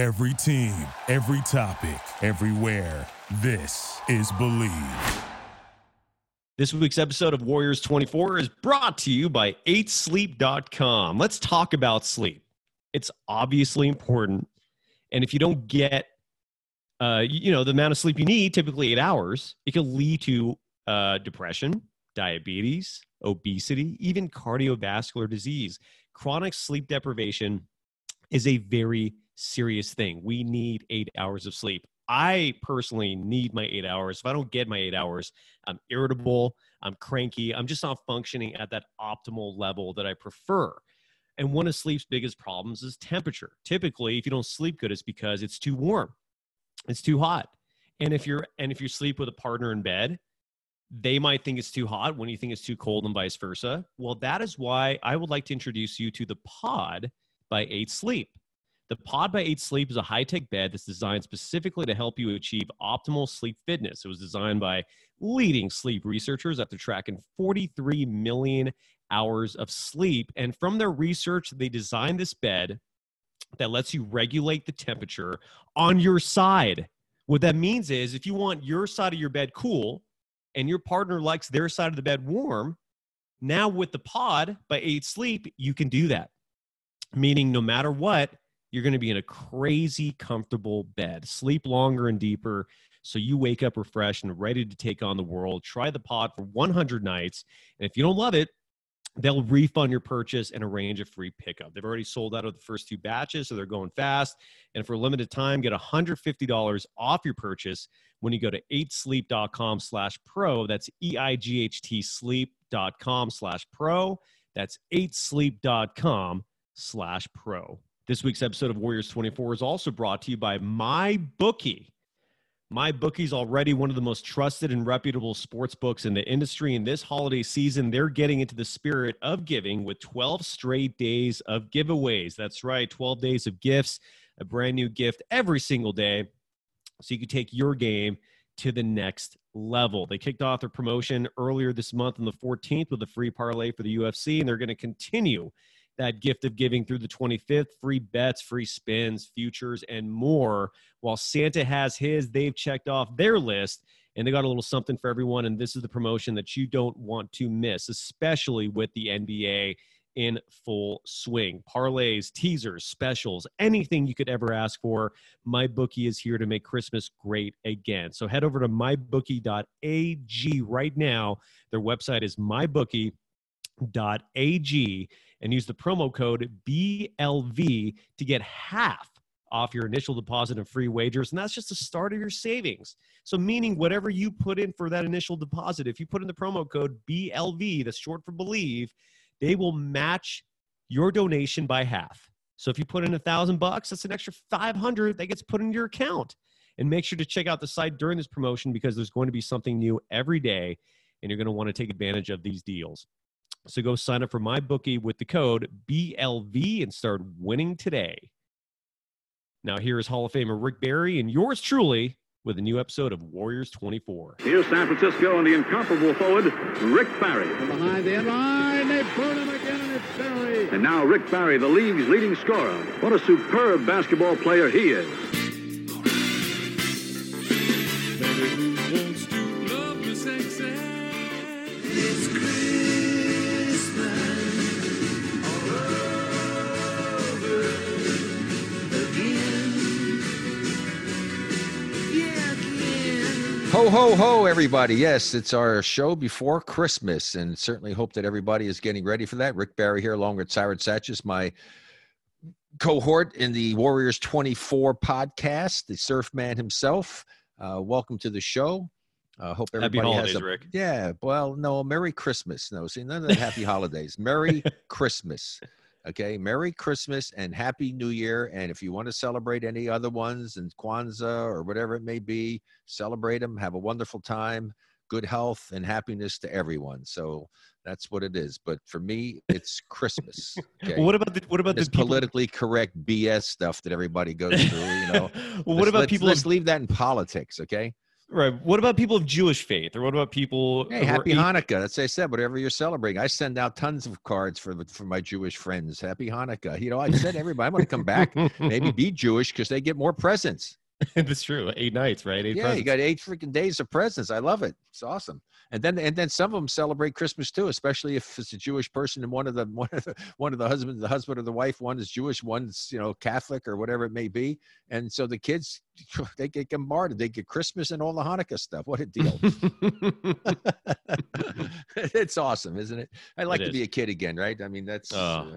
Every team, every topic, everywhere. This is Believe. This week's episode of Warriors 24 is brought to you by 8sleep.com. Let's talk about sleep. It's obviously important. And if you don't get uh, you know, the amount of sleep you need, typically eight hours, it can lead to uh, depression, diabetes, obesity, even cardiovascular disease. Chronic sleep deprivation is a very serious thing. We need eight hours of sleep. I personally need my eight hours. If I don't get my eight hours, I'm irritable, I'm cranky, I'm just not functioning at that optimal level that I prefer. And one of sleep's biggest problems is temperature. Typically, if you don't sleep good, it's because it's too warm, it's too hot. And if you're and if you sleep with a partner in bed, they might think it's too hot when you think it's too cold and vice versa. Well, that is why I would like to introduce you to the pod by 8 Sleep. The Pod by 8 Sleep is a high tech bed that's designed specifically to help you achieve optimal sleep fitness. It was designed by leading sleep researchers after tracking 43 million hours of sleep. And from their research, they designed this bed that lets you regulate the temperature on your side. What that means is if you want your side of your bed cool and your partner likes their side of the bed warm, now with the pod by 8 Sleep, you can do that. Meaning, no matter what, you're going to be in a crazy comfortable bed. Sleep longer and deeper so you wake up refreshed and ready to take on the world. Try the pod for 100 nights. And if you don't love it, they'll refund your purchase and arrange a free pickup. They've already sold out of the first two batches, so they're going fast. And for a limited time, get $150 off your purchase when you go to 8sleep.com slash pro. That's E-I-G-H-T sleep.com slash pro. That's 8sleep.com slash pro. This week's episode of Warriors 24 is also brought to you by MyBookie. MyBookie is already one of the most trusted and reputable sports books in the industry. In this holiday season, they're getting into the spirit of giving with 12 straight days of giveaways. That's right, 12 days of gifts, a brand new gift every single day. So you can take your game to the next level. They kicked off their promotion earlier this month on the 14th with a free parlay for the UFC, and they're going to continue that gift of giving through the 25th free bets, free spins, futures, and more. While Santa has his, they've checked off their list and they got a little something for everyone. And this is the promotion that you don't want to miss, especially with the NBA in full swing. Parlays, teasers, specials, anything you could ever ask for. My bookie is here to make Christmas great again. So head over to mybookie.ag right now. Their website is mybookie.ag and use the promo code BLV to get half off your initial deposit and free wagers. And that's just the start of your savings. So, meaning whatever you put in for that initial deposit, if you put in the promo code BLV, that's short for believe, they will match your donation by half. So if you put in a thousand bucks, that's an extra 500 that gets put in your account. And make sure to check out the site during this promotion because there's going to be something new every day and you're going to want to take advantage of these deals. So go sign up for my bookie with the code BLV and start winning today. Now here is Hall of Famer Rick Barry and yours truly with a new episode of Warriors 24. Here's San Francisco and the incomparable forward, Rick Barry. From behind the end line, they burn him again, and it's Barry. And now Rick Barry, the league's leading scorer. What a superb basketball player he is. Ho, ho, ho, everybody. Yes, it's our show before Christmas, and certainly hope that everybody is getting ready for that. Rick Barry here, along with Cyrus Saatsaz, my cohort in the Warriors 24 podcast, the surf man himself. Uh, welcome to the show. Uh, hope everybody Happy holidays, has a, Rick. Yeah, well, no, Merry Christmas. No, see, none of the happy holidays. Merry Christmas. Okay, Merry Christmas and Happy New Year. And if you want to celebrate any other ones and Kwanzaa or whatever it may be, celebrate them. Have a wonderful time, good health, and happiness to everyone. So that's what it is. But for me, it's Christmas. Okay? Well, what about the what about this politically correct BS stuff that everybody goes through? You know, well, what Let's- about let's- people? Let's leave that in politics, okay? Right. What about people of Jewish faith, or what about people? Hey, happy Hanukkah. That's what I said. Whatever you're celebrating, I send out tons of cards for for my Jewish friends. Happy Hanukkah. You know, I said everybody, I'm going to come back, maybe be Jewish because they get more presents. That's true. Eight nights, right? Eight yeah, presents. you got eight freaking days of presents. I love it. It's awesome. And then and then some of them celebrate Christmas too, especially if it's a Jewish person and one of the one of the one of the husbands, the husband or the wife one is Jewish, one's you know Catholic or whatever it may be. And so the kids they get bombarded. They get Christmas and all the Hanukkah stuff. What a deal! it's awesome, isn't it? I'd like It to be a kid again, right? I mean, that's Oh. uh,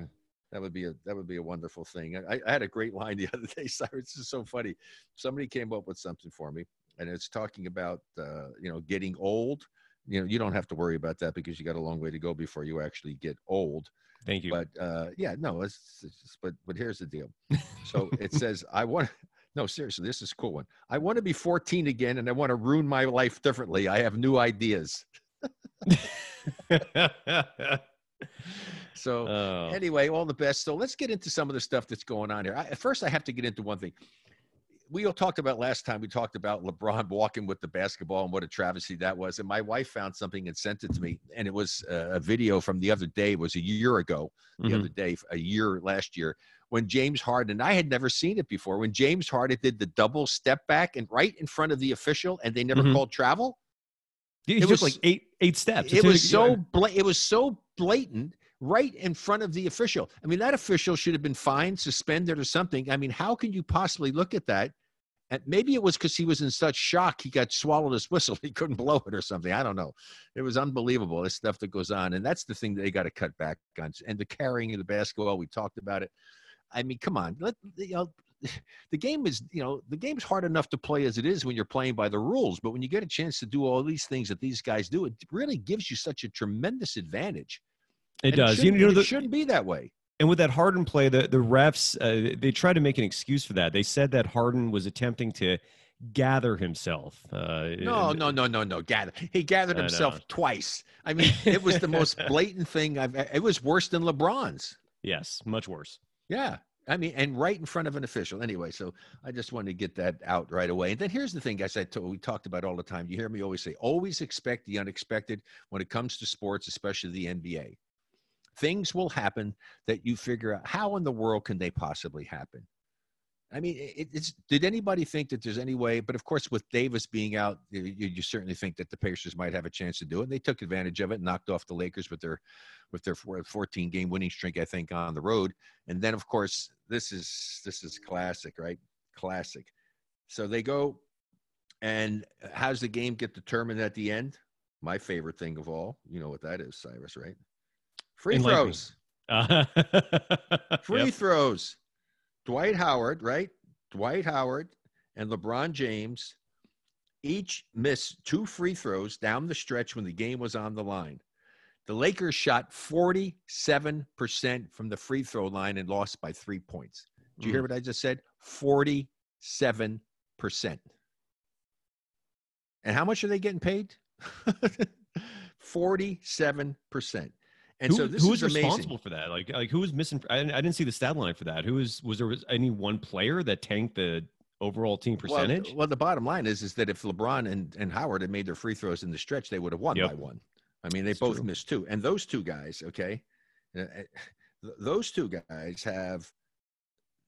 that would be a that would be a wonderful thing. I, I had a great line the other day, Cyrus. This is so funny. Somebody came up with something for me, and it's talking about uh, you know getting old. You know, you don't have to worry about that because you got a long way to go before you actually get old. Thank you. But uh, yeah, no, it's, it's just, but but here's the deal. So it says I want. No, seriously, this is a cool one. I want to be 14 again, and I want to ruin my life differently. I have new ideas. So oh. anyway, all the best. So let's get into some of the stuff that's going on here. I, at first, I have to get into one thing. We all talked about last time. We talked about LeBron walking with the basketball and what a travesty that was. And my wife found something and sent it to me, and it was a video from the other day. It was a year ago, the Mhm. other day, a year last year, when James Harden. And I had never seen it before. When James Harden did the double step back and right in front of the official, and they never Mhm. called travel. It was- like eight eight steps. It It's was so bla- it was so blatant right in front of the official. I mean, that official should have been fined, suspended, or something. I mean, how can you possibly look at that? And maybe it was because he was in such shock he got swallowed his whistle. He couldn't blow it or something. I don't know. It was unbelievable. This stuff that goes on, and that's the thing that they got to cut back on. And the carrying of the basketball, we talked about it. I mean, come on. Let you know. The game is, you know, the game's hard enough to play as it is when you're playing by the rules. But when you get a chance to do all these things that these guys do, it really gives you such a tremendous advantage. It And does. You know, the, it shouldn't be that way. and with that Harden play, the the refs uh, they tried to make an excuse for that. They said that Harden was attempting to gather himself. Uh, No, and- no, no, no, no. Gather. He gathered himself twice. I mean, it was the most blatant thing I've. It was worse than LeBron's. Yes, much worse. Yeah. I mean, and right in front of an official. Anyway, so I just wanted to get that out right away. And then here's the thing, guys. I told, we talked about all the time. You hear me always say, always expect the unexpected when it comes to sports, especially the NBA. Things will happen that you figure out how in the world can they possibly happen. I mean, it, it's. Did anybody think that there's any way? But of course, with Davis being out, you, you certainly think that the Pacers might have a chance to do it. And they took advantage of it, and knocked off the Lakers with their, with their 14 game winning streak, I think, on the road. And then, of course, this is this is classic, right? Classic. So they go, and how's the game get determined at the end? My favorite thing of all, you know what that is, Cyrus, right? Free throws. Uh, Free yep. throws. Dwight Howard, right? Dwight Howard and LeBron James each missed two free throws down the stretch when the game was on the line. The Lakers shot 47% from the free throw line and lost by three points. Did you hear Mm. what I just said? 47%. And how much are they getting paid? 47%. And who, so this who is was responsible for that? Like, like who was missing? I, didn't- I didn't see the stat line for that. Who was was there was any one player that tanked the overall team percentage? Well, well, the bottom line is is that if LeBron and, and Howard had made their free throws in the stretch, they would have won Yep. by one. I mean, they That's both true. missed two, and those two guys, okay, uh, uh, those two guys have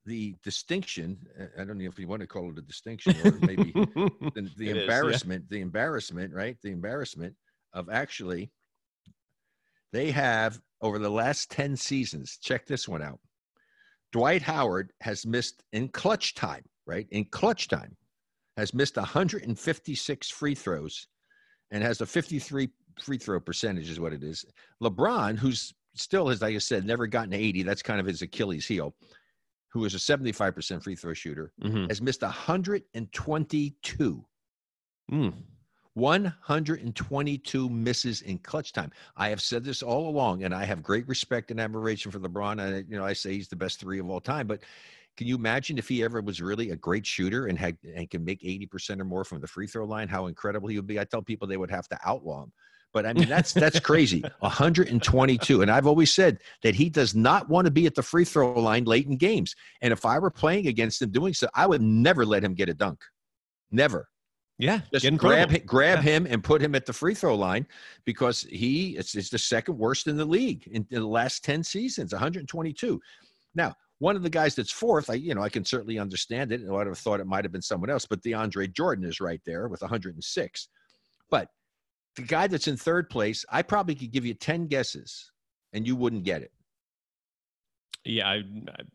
the distinction. uh, I don't know if you want to call it a distinction or maybe the, the It is, yeah. embarrassment, the embarrassment, right? The embarrassment of actually they have over the last 10 seasons, check this one out. Dwight Howard has missed in clutch time, right? In clutch time, has missed 156 free throws and has a 53 free throw percentage, is what it is. LeBron, who's still has, like I said, never gotten to 80, that's kind of his Achilles heel, who is a 75% free throw shooter, Mhm. has missed 122. Mm. 122 misses in clutch time. I have said this all along, and I have great respect and admiration for LeBron. And you know, I say he's the best three of all time. But can you imagine if he ever was really a great shooter and had and can make 80% or more from the free throw line, how incredible he would be? I tell people they would have to outlaw him. But I mean, that's that's crazy. 122. And I've always said that he does not want to be at the free throw line late in games. And if I were playing against him doing so, I would never let him get a dunk. Never. Yeah, Just get in front of grab him. grab Yeah. him and put him at the free throw line because he is, is the second worst in the league in, in the last 10 seasons 122 now one of the guys that's fourth i you know i can certainly understand it and i would have thought it might have been someone else but deandre jordan is right there with 106 but the guy that's in third place i probably could give you 10 guesses and you wouldn't get it Yeah, I,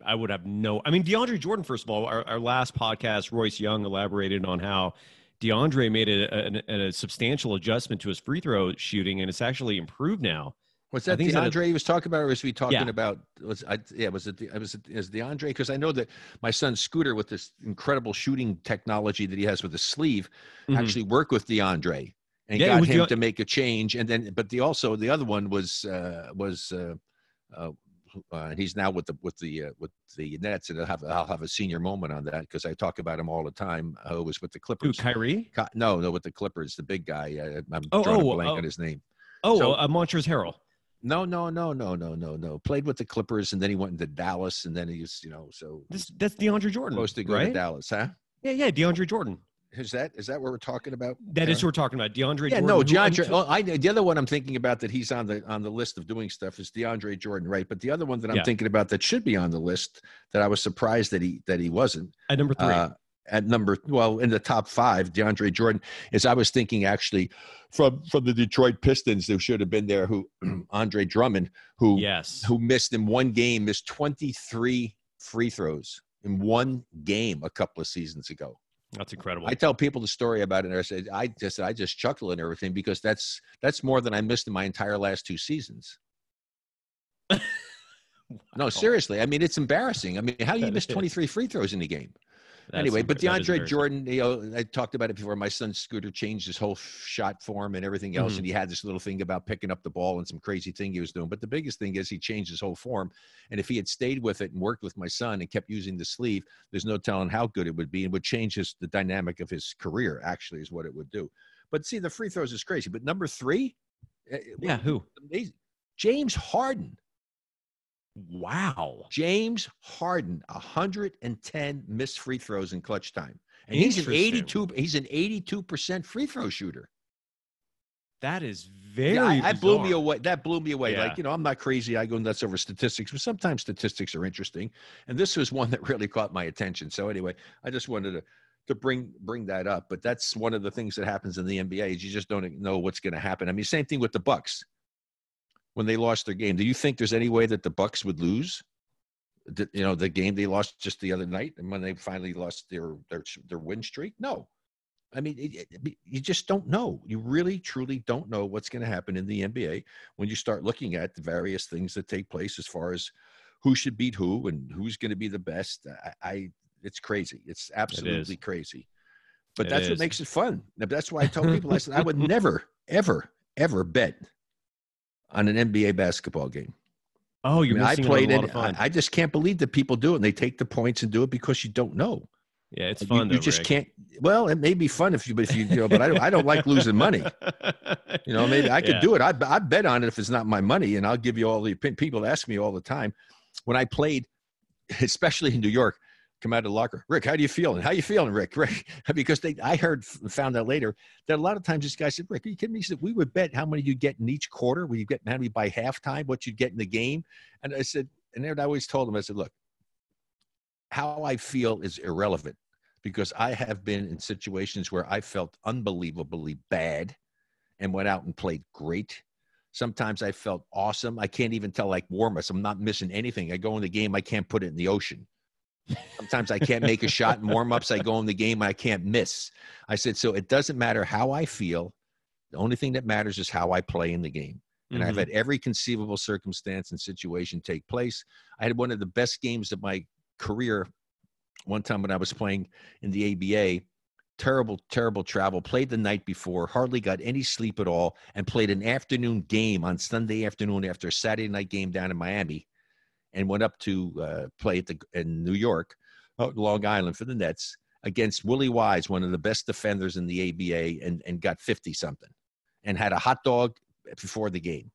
I would have no. I mean, DeAndre Jordan. First of all, our, our last podcast, Royce Young elaborated on how DeAndre made a, a, a substantial adjustment to his free throw shooting, and it's actually improved now. Was that think he's at a- DeAndre he was talking about, or was we talking Yeah. about? Was I? Yeah, was it? the- Was it? Is DeAndre? Because I know that my son Scooter, with this incredible shooting technology that he has with his sleeve, Mhm. actually worked with DeAndre and Yeah, got him Dea- to make a change. And then, but the also the other one was uh, was uh, uh, uh, he's now with the with the uh, with the Nets, and I'll have I'll have a senior moment on that because I talk about him all the time. Uh, who was with the Clippers? Who? Kyrie? No, no, with the Clippers, the big guy. Uh, I'm Oh, drawing oh, a blank oh. on his name. Oh, So- uh, Montrezl Harrell. No, no, no, no, no, no, no. Played with the Clippers, and then he went into Dallas, and then he's, you know, so This, that's DeAndre Jordan, supposed to go right? to Dallas, huh? Yeah, yeah, DeAndre Jordan. Is that is that what we're talking about? That is Karen? who we're talking about. DeAndre Yeah, Jordan. no, DeAndre. Oh, I the other one I'm thinking about that he's on the on the list of doing stuff is DeAndre Jordan, right? But the other one that I'm Yeah. thinking about that should be on the list that I was surprised that he that he wasn't at number three. uh, at number well in the top five. DeAndre Jordan is I was thinking actually from from the Detroit Pistons who should have been there. Who Andre Drummond who yes. who missed in one game, missed 23 free throws in one game a couple of seasons ago. That's incredible. I tell people the story about it, and I said I just I just chuckle and everything because that's that's more than I missed in my entire last two seasons. No, seriously. I mean, it's embarrassing. I mean, how do you miss 23 free throws in a game? That's anyway, but DeAndre. Jordan, you know, I talked about it before. My son Scooter changed his whole shot form and everything else, Mhm. and he had this little thing about picking up the ball and some crazy thing he was doing. But the biggest thing is he changed his whole form, and if he had stayed with it and worked with my son and kept using the sleeve, there's no telling how good it would be, and would change his the dynamic of his career. Actually, is what it would do. But see, the free throws is crazy. But number three, eh, eh, Yeah, who? amazing, James Harden. Wow. James Harden, 110 missed free throws in clutch time. And he's an 82 he's an 82% free throw shooter. That is very. Yeah, I, that blew me away. That blew me away. Yeah. Like, you know, I'm not crazy. I go nuts over statistics, but sometimes statistics are interesting. And this was one that really caught my attention. So anyway, I just wanted to to bring bring that up. But that's one of the things that happens in the NBA is you just don't know what's going to happen. I mean, same thing with the Bucks. When they lost their game, do you think there's any way that the Bucks would lose? The, you know, the game they lost just the other night, and when they finally lost their their their win streak? No, I mean, it, it- you just don't know. You really, truly don't know what's going to happen in the NBA when you start looking at the various things that take place as far as who should beat who and who's going to be the best. I, I it's crazy. It's absolutely crazy. But It that's what makes it fun. That's why I tell people I said I would never, ever, ever bet on an NBA basketball game. Oh, you're mean, I played a it. lot of fun. I, I just can't believe that people do it. And they take the points and do it because you don't know. yeah, it's fun. You, though, just Rick. can't. Well, it may be fun if you, but if you, you know, but I don't. I don't like losing money. You know, maybe I could Yeah. do it. I I bet on it if it's not my money, and I'll give you all the opinion. People ask me all the time when I played, especially in New York. Come out of the locker, Rick. How do you feeling? How you feeling, Rick? Rick, because they, I heard, found out later that a lot of times this guy said, Rick, are you kidding me? He said we would bet how many you get in each quarter. You get how many by halftime? What you'd get in the game? And I said, and then I always told him, I said, look, how I feel is irrelevant because I have been in situations where I felt unbelievably bad and went out and played great. Sometimes I felt awesome. I can't even tell like warm ups. I'm not missing anything. I go in the game, I can't put it in the ocean. Sometimes I can't make a shot in warm ups. I go in the game, I can't miss. I said, so it doesn't matter how I feel. The only thing that matters is how I play in the game. And I've Mhm. had every conceivable circumstance and situation take place. I had one of the best games of my career one time when I was playing in the ABA. Terrible, terrible travel. Played the night before, hardly got any sleep at all, and played an afternoon game on Sunday afternoon after a Saturday night game down in Miami, and went up to uh, play at the in New York, in Long Island for the Nets against Willie Wise, one of the best defenders in the ABA, and and got fifty something, and had a hot dog before the game.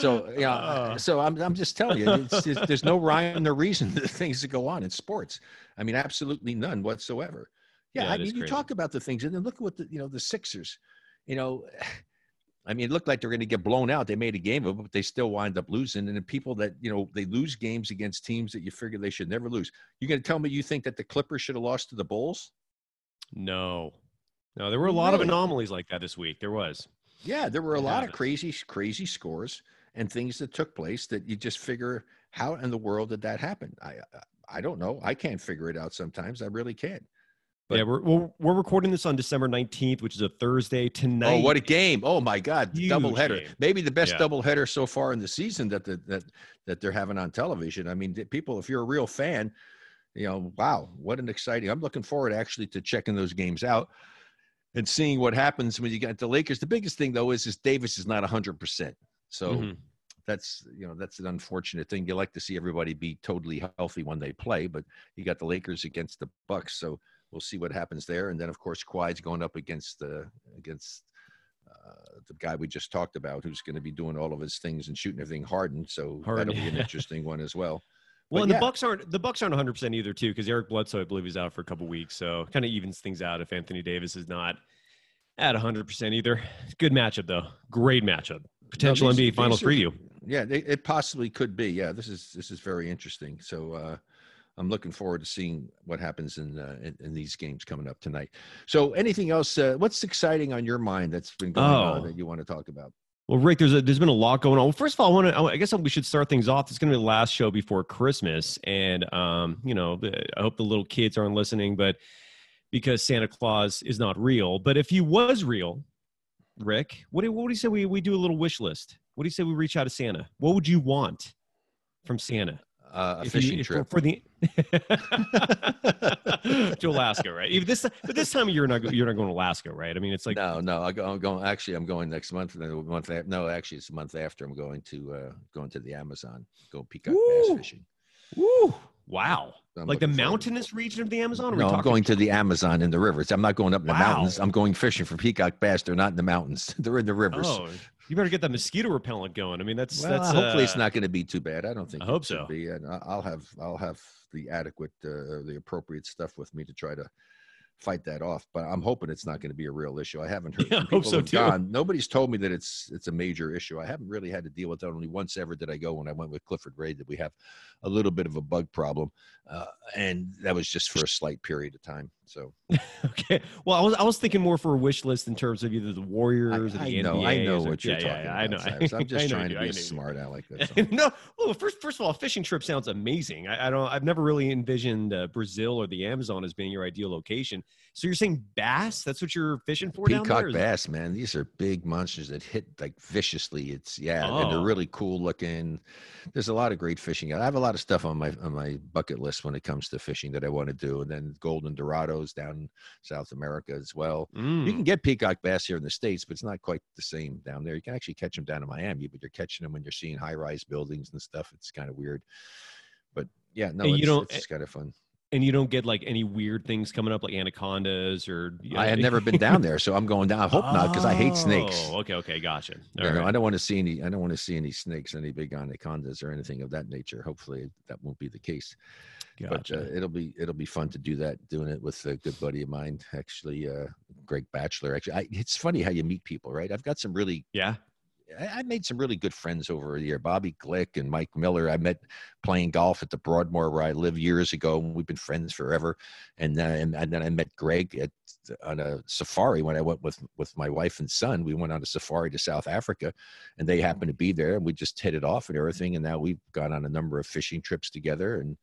So yeah, Uh, so I'm I'm just telling you, it's, it's, there's no rhyme or reason to things that go on in sports. I mean, absolutely none whatsoever. Yeah, Yeah, I mean, you talk about the things, and then look at what the you know the Sixers. You know, I mean, it looked like they're going to get blown out. They made a game of it, but they still wind up losing. And the people that you know they lose games against teams that you figure they should never lose. You're going to tell me you think that the Clippers should have lost to the Bulls? no, no, there were a lot of anomalies like that this week. There was. Yeah, there were a lot of crazy, crazy scores and things that took place that you just figure, how in the world did that happen? I, I don't know. I can't figure it out sometimes. I really can't. But- yeah, we're, we're we're recording this on December nineteenth, which is a Thursday tonight. Oh, what a game! Oh my God, the Huge doubleheader. Maybe the best Yeah. doubleheader so far in the season that the, that that they're having on television. I mean, people, if you're a real fan, you know, wow, what an exciting! I'm looking forward actually to checking those games out and seeing what happens when you get the Lakers. The biggest thing though is is Davis is not 100. percent So Mhm. that's you know that's an unfortunate thing. You like to see everybody be totally healthy when they play, but you got the Lakers against the Bucks, so we'll see what happens there. And then of course Kawhi's going up against the against uh, the guy we just talked about, who's going to be doing all of his things and shooting everything Harden. So Harden, that'll be an interesting one as well. Well, But and yeah. the Bucks aren't the Bucks aren't 100 percent either too, because Eric Bledsoe, I believe, is out for a couple weeks, so kind of evens things out if Anthony Davis is not at 100 percent either. Good matchup though, great matchup. Potential No, these- NBA Finals are- preview. Yeah, they, it possibly could be. Yeah, this is this is very interesting. So uh, I'm looking forward to seeing what happens in, uh, in in these games coming up tonight. So anything else? Uh, what's exciting on your mind that's been going on Oh. that you want to talk about? Well, Rick, there's a, there's been a lot going on. Well, first of all, I want to. I guess we should start things off. It's going to be the last show before Christmas, and um, you know, the- I hope the little kids aren't listening, but because Santa Claus is not real. But if he was real, Rick, what do what do you say we we do a little wish list? What do you say we reach out to Santa? What would you want from Santa? Uh, a If fishing if- trip. for, the to Alaska, right? If this but this time you're not you're not going to Alaska, right? I mean, it's like no, no, I go, I'm going. Actually, I'm going next month. The month no, actually, it's a month after. I'm going to uh, going to the Amazon. Go peacock bass fishing. woo, wow, I'm like the mountainous region of the Amazon. No, I'm going to the Amazon in the rivers. I'm not going up in the Wow. mountains. I'm going fishing for peacock bass. They're not in the mountains. They're in the rivers. Oh, you better get that mosquito repellent going. I mean, that's Well, that's hopefully it's uh, not going to be too bad. I don't think. I hope so. Be, and I'll have I'll have the adequate, uh, the appropriate stuff with me to try to fight that off. But I'm hoping it's not going to be a real issue. I haven't heard. Yeah, I hope so, too. gone. Nobody's told me that it's it's a major issue. I haven't really had to deal with that. Only once ever did I go when I went with Clifford Ray that we have a little bit of a bug problem, uh, and that was just for a slight period of time. So okay. Well, I was I was thinking more for a wish list in terms of either the Warriors or I, the I know I know or- what you're yeah, talking yeah, about. I know. Cyrus. I'm just trying to be I a know you do. smart aleck. No, well, first, first of all, a fishing trip sounds amazing. I, I don't, I've never really envisioned uh, Brazil or the Amazon as being your ideal location. So you're saying bass? That's what you're fishing for down Peacock there? Bass, man. These are big monsters that hit like viciously. It's yeah, and they're Oh. really cool looking. There's a lot of great fishing. I have a lot of stuff on my on my bucket list when it comes to fishing that I want to do. And then golden dorados down South America as well. You Mm. can get peacock bass here in the states, but it's not quite the same down there. You can actually catch them down in Miami, but you're catching them when you're seeing high rise buildings and stuff. It's kind of weird. But yeah, no, you it's, don't- it's kind of fun. And you don't get like any weird things coming up like anacondas or. you know, I had never been down there, so I'm going down. I hope not, because I hate snakes. Oh, okay, okay, gotcha. You All know, right. I don't want to see any. I don't want to see any snakes, any big anacondas, or anything of that nature. Hopefully, that won't be the case. But Gotcha. uh, it'll be it'll be fun to do that. Doing it with a good buddy of mine, actually, uh, Greg Batchelor. Actually, I, it's funny how you meet people, right? I've got some really. yeah. I, made some really good friends over the year. Bobby Glick and Mike Miller. I met playing golf at the Broadmoor where I live years ago, and we've been friends forever. And then and then I met Greg at on a safari when I went with with my wife and son. We went on a safari to South Africa, and they happened to be there, and we just hit it off and everything. And now we've gone on a number of fishing trips together, and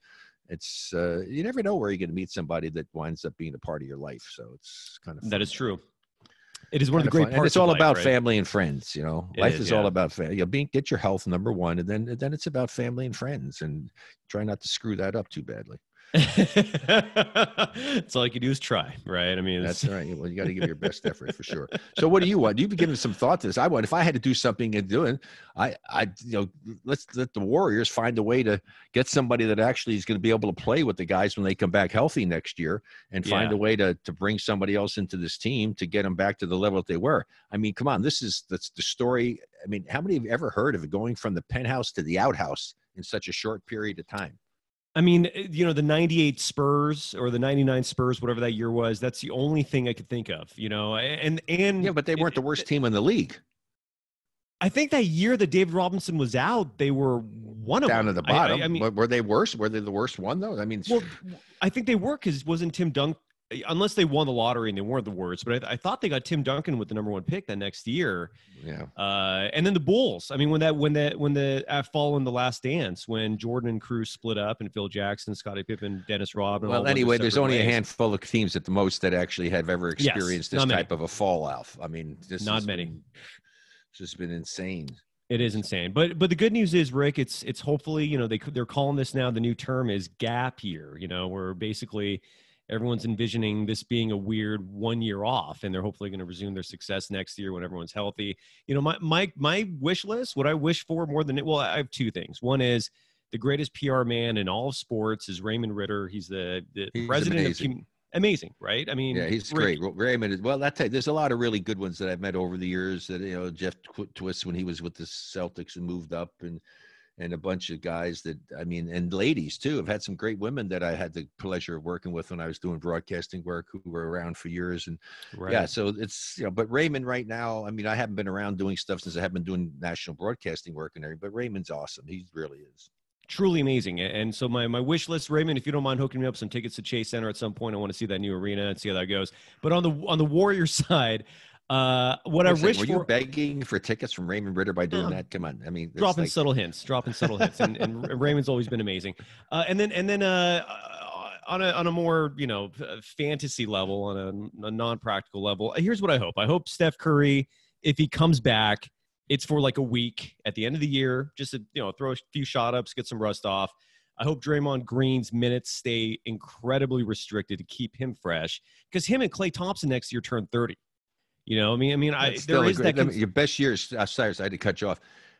it's uh, you never know where you're going to meet somebody that winds up being a part of your life. So it's kind of That fun is true. It is one of the great fun. parts. And it's all life, about right? family and friends. You know, It life is, is, all about family. You know, being, get your health number one, and then then it's about family and friends, and try not to screw that up too badly. That's all you can do is try, right? I mean, That's right. Well, you got to give your best effort for sure. So, what do you want? You've been giving some thought to this. I want if I had to do something and doing, I, I, you know, let's let the Warriors find a way to get somebody that actually is going to be able to play with the guys when they come back healthy next year, and find Yeah. a way to to bring somebody else into this team to get them back to the level that they were. I mean, come on, this is that's the story. I mean, how many have ever heard of going from the penthouse to the outhouse in such a short period of time? I mean, eh, you know, the 98 Spurs or the 99 Spurs, whatever that year was, that's the only thing I could think of, you know, and, and Yeah, but they weren't the worst team in the league. I think that year that David Robinson was out, they were one of them. down them. to the I- I- bottom. I, mean, Were- were they worse? Were they the worst one though? I mean, well, I think they were because wasn't Tim Dunk, unless they won the lottery and they weren't the worst, but I, I thought they got Tim Duncan with the number one pick that next year. yeah. Uh, and then the Bulls. I mean, when that when that when the uh, fall in the Last Dance, when Jordan and Krause split up, and Phil Jackson, Scottie Pippen, Dennis Rodman. Well, anyway, there's only a handful of teams at the most that actually have ever Yes, experienced this many. type of a fallout. I mean, this Not many. been- This has been insane. It is insane, but but the good news is, Rick, it's it's hopefully you know they they're calling this now the new term is gap year. You know, where basically everyone's envisioning this being a weird one year off, and they're hopefully going to resume their success next year when everyone's healthy. You know, my my my wish list, what I wish for more than it well, I have two things. One is the greatest PR man in all of sports is Raymond Ridder. He's the the He's president amazing. of. Amazing, right? I mean, Yeah, he's Rick, great. Well, Raymond is well. That there's a lot of really good ones that I've met over the years. That you know, Jeff Tw- Twiss when he was with the Celtics and moved up, and and a bunch of guys that I mean, and ladies too. I've had some great women that I had the pleasure of working with when I was doing broadcasting work, who were around for years, and Right. Yeah, so it's you know, but Raymond right now, I mean, I haven't been around doing stuff since I haven't been doing national broadcasting work and everything, but Raymond's awesome. He really is. truly amazing. And so my my wish list, Raymond, if you don't mind hooking me up some tickets to Chase Center at some point, I want to see that new arena and see how that goes. But on the on the Warrior side, uh, what a I wish were for you begging for tickets from Raymond Ridder by doing Um, that? Come on, I mean, dropping like- subtle hints, dropping subtle hints, and, and Raymond's always been amazing. Uh, and then and then uh, on a on a more you know fantasy level, on a, a non practical level, here's what I hope. I hope Steph Curry, if he comes back, it's for like a week at the end of the year, just to you know throw a few shot ups, get some rust off. I hope Draymond Green's minutes stay incredibly restricted to keep him fresh, because him and Klay Thompson next year turn thirty. You know, I mean, I mean, I there still great- that. Cons- your best years. Uh, Cyrus, I had to cut you off.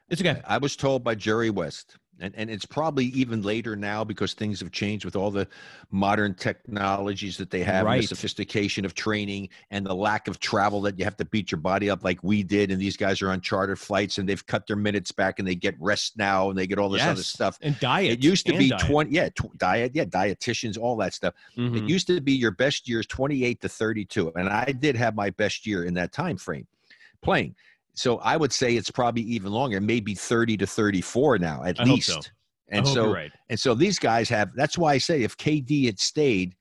it's okay. I was told by Jerry West, and, and it's probably even later now because things have changed with all the modern technologies that they have, Right. the sophistication of training, and the lack of travel that you have to beat your body up like we did. And these guys are on chartered flights, and they've cut their minutes back, and they get rest now, and they get all this other stuff. And diet. It used to be diet. 20, yeah, tw- diet, yeah, dietitians, all that stuff. Mhm. It used to be your best years 28 to 32, and I did have my best year in that time frame playing. So I would say it's probably even longer, maybe 30 to 34 now at I hope least. so. And so right. and so these guys have that's why I say if KD had stayed,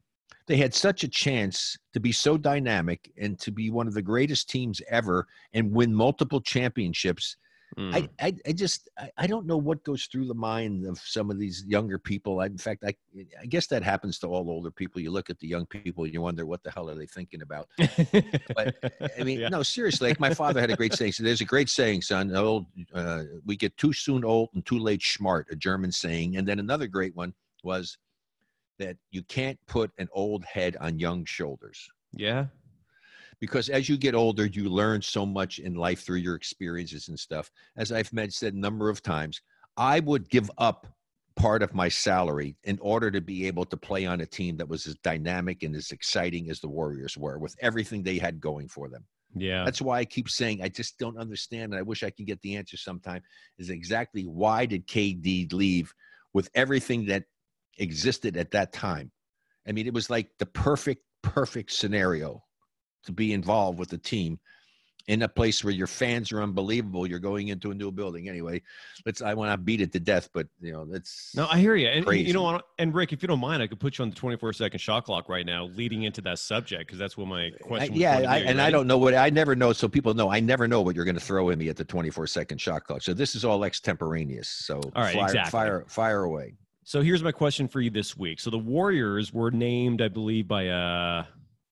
they had such a chance to be so dynamic and to be one of the greatest teams ever and win multiple championships. Mm. I, I, I just I, I don't know what goes through the mind of some of these younger people. I, in fact, I I guess that happens to all older people. You look at the young people, and you wonder what the hell are they thinking about. But I mean, Yeah. no, seriously. Like my father had a great saying. So there's a great saying, son. Old, uh, we get too soon old and too late smart. A German saying. And then another great one was that you can't put an old head on young shoulders yeah. Because as you get older, you learn so much in life through your experiences and stuff. As I've said a number of times, I would give up part of my salary in order to be able to play on a team that was as dynamic and as exciting as the Warriors were with everything they had going for them. Yeah. That's why I keep saying I just don't understand, and I wish I could get the answer sometime. Is exactly why did KD leave with everything that existed at that time? I mean, it was like the perfect, perfect scenario to be involved with the team in a place where your fans are unbelievable. You're going into a new building anyway. Let's. I want to beat it to death, but you know that's No, I hear you. And Crazy. you know, and Rick, if you don't mind, I could put you on the 24 second shot clock right now, leading into that subject, because that's what my question. was yeah, I, be. Are you and I don't know what I never know. So people know I never know what you're going to throw at me at the 24 second shot clock. So this is all extemporaneous. So All right, fire, exactly. fire, fire away. So here's my question for you this week. So the Warriors were named, I believe, by uh,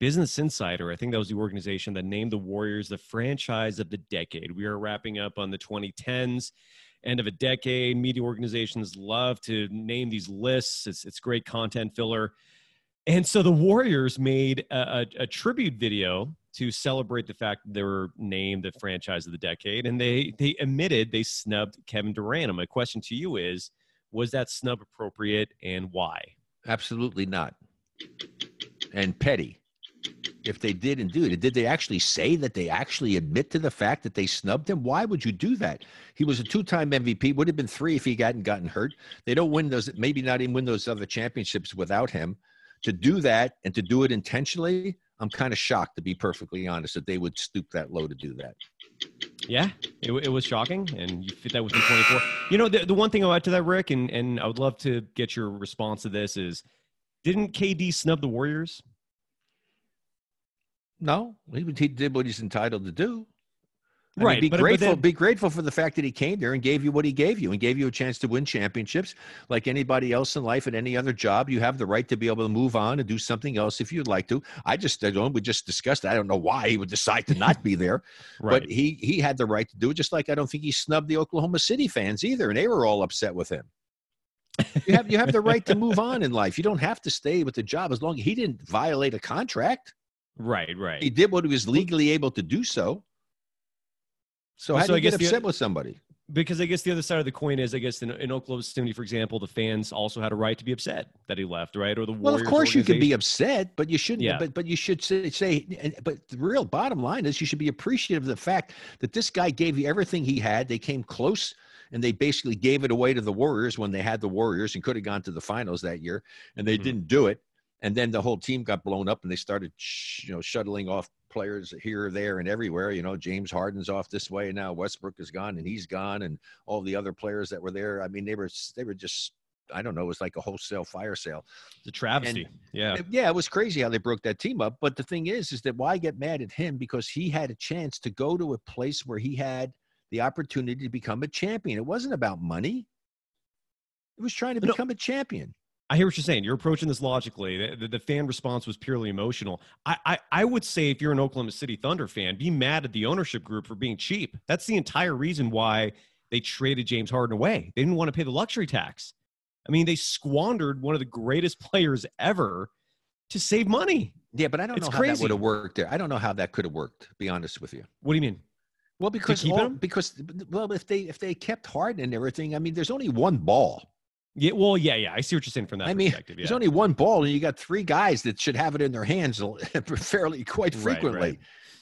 Business Insider. I think that was the organization that named the Warriors the franchise of the decade. We are wrapping up on the 2010s. end of a decade. Media organizations love to name these lists. It's it's great content filler. And so the Warriors made a, a, a tribute video to celebrate the fact they were named the franchise of the decade, and they they admitted they snubbed Kevin Durant. And my question to you is, was that snub appropriate, and why? Absolutely not. And petty. If they did and do it, did they actually say that they actually admit to the fact that they snubbed him? Why would you do that? He was a two-time MVP. Would have been three if he hadn't gotten hurt. They don't win those, maybe not even win those other championships without him. To do that and to do it intentionally, I'm kind of shocked, to be perfectly honest, that they would stoop that low to do that. Yeah, it, it was shocking, and you fit that within 24. You know, the, the one thing I'll add to that, Rick, and, and I would love to get your response to this is, didn't KD snub the Warriors? No, he, he did what he's entitled to do. I right. Mean, be but, grateful. But then, be grateful for the fact that he came there and gave you what he gave you, and gave you a chance to win championships. Like anybody else in life, at any other job, you have the right to be able to move on and do something else if you'd like to. I just, I don't. We just discussed. I don't know why he would decide to not be there, right. but he he had the right to do it. Just like I don't think he snubbed the Oklahoma City fans either, and they were all upset with him. you have you have the right to move on in life. You don't have to stay with the job as long as he didn't violate a contract. Right. Right. He did what he was legally able to do so. So how So do I you get guess the- upset with somebody? because I guess the other side of the coin is, I guess in, in Oklahoma City, for example, the fans also had a right to be upset that he left, right? Or the Well, of course you can be upset, but you shouldn't. Yeah. But but you should say, say. and- But the real bottom line is you should be appreciative of the fact that this guy gave you everything he had. They came close, and they basically gave it away to the Warriors when they had the Warriors and could have gone to the finals that year, and they Mhm. didn't do it. And then the whole team got blown up, and they started, you know, shuttling off players here, there, and everywhere. You know, James Harden's off this way, and now Westbrook is gone, and he's gone, and all the other players that were there. I mean, they were they were just. I don't know. It was like a wholesale fire sale. the travesty. yeah. Uh, yeah, it was crazy how they broke that team up. But the thing is, is that why get mad at him? Because he had a chance to go to a place where he had the opportunity to become a champion. It wasn't about money. It was trying to No. become a champion. I hear what you're saying. You're approaching this logically. The, the, the fan response was purely emotional. I, I, I would say if you're an Oklahoma City Thunder fan, be mad at the ownership group for being cheap. That's the entire reason why they traded James Harden away. They didn't want to pay the luxury tax. I mean, they squandered one of the greatest players ever to save money. Yeah, but I don't It's know how that would have worked there. I don't know how that could have worked. To be honest with you. What do you mean? Well, because all, because well, if they if they kept Harden and everything, I mean, there's only one ball. Yeah, well, yeah, yeah. I see what you're saying from that I mean, perspective. there's only one ball, and you got three guys that should have it in their hands fairly quite frequently. right.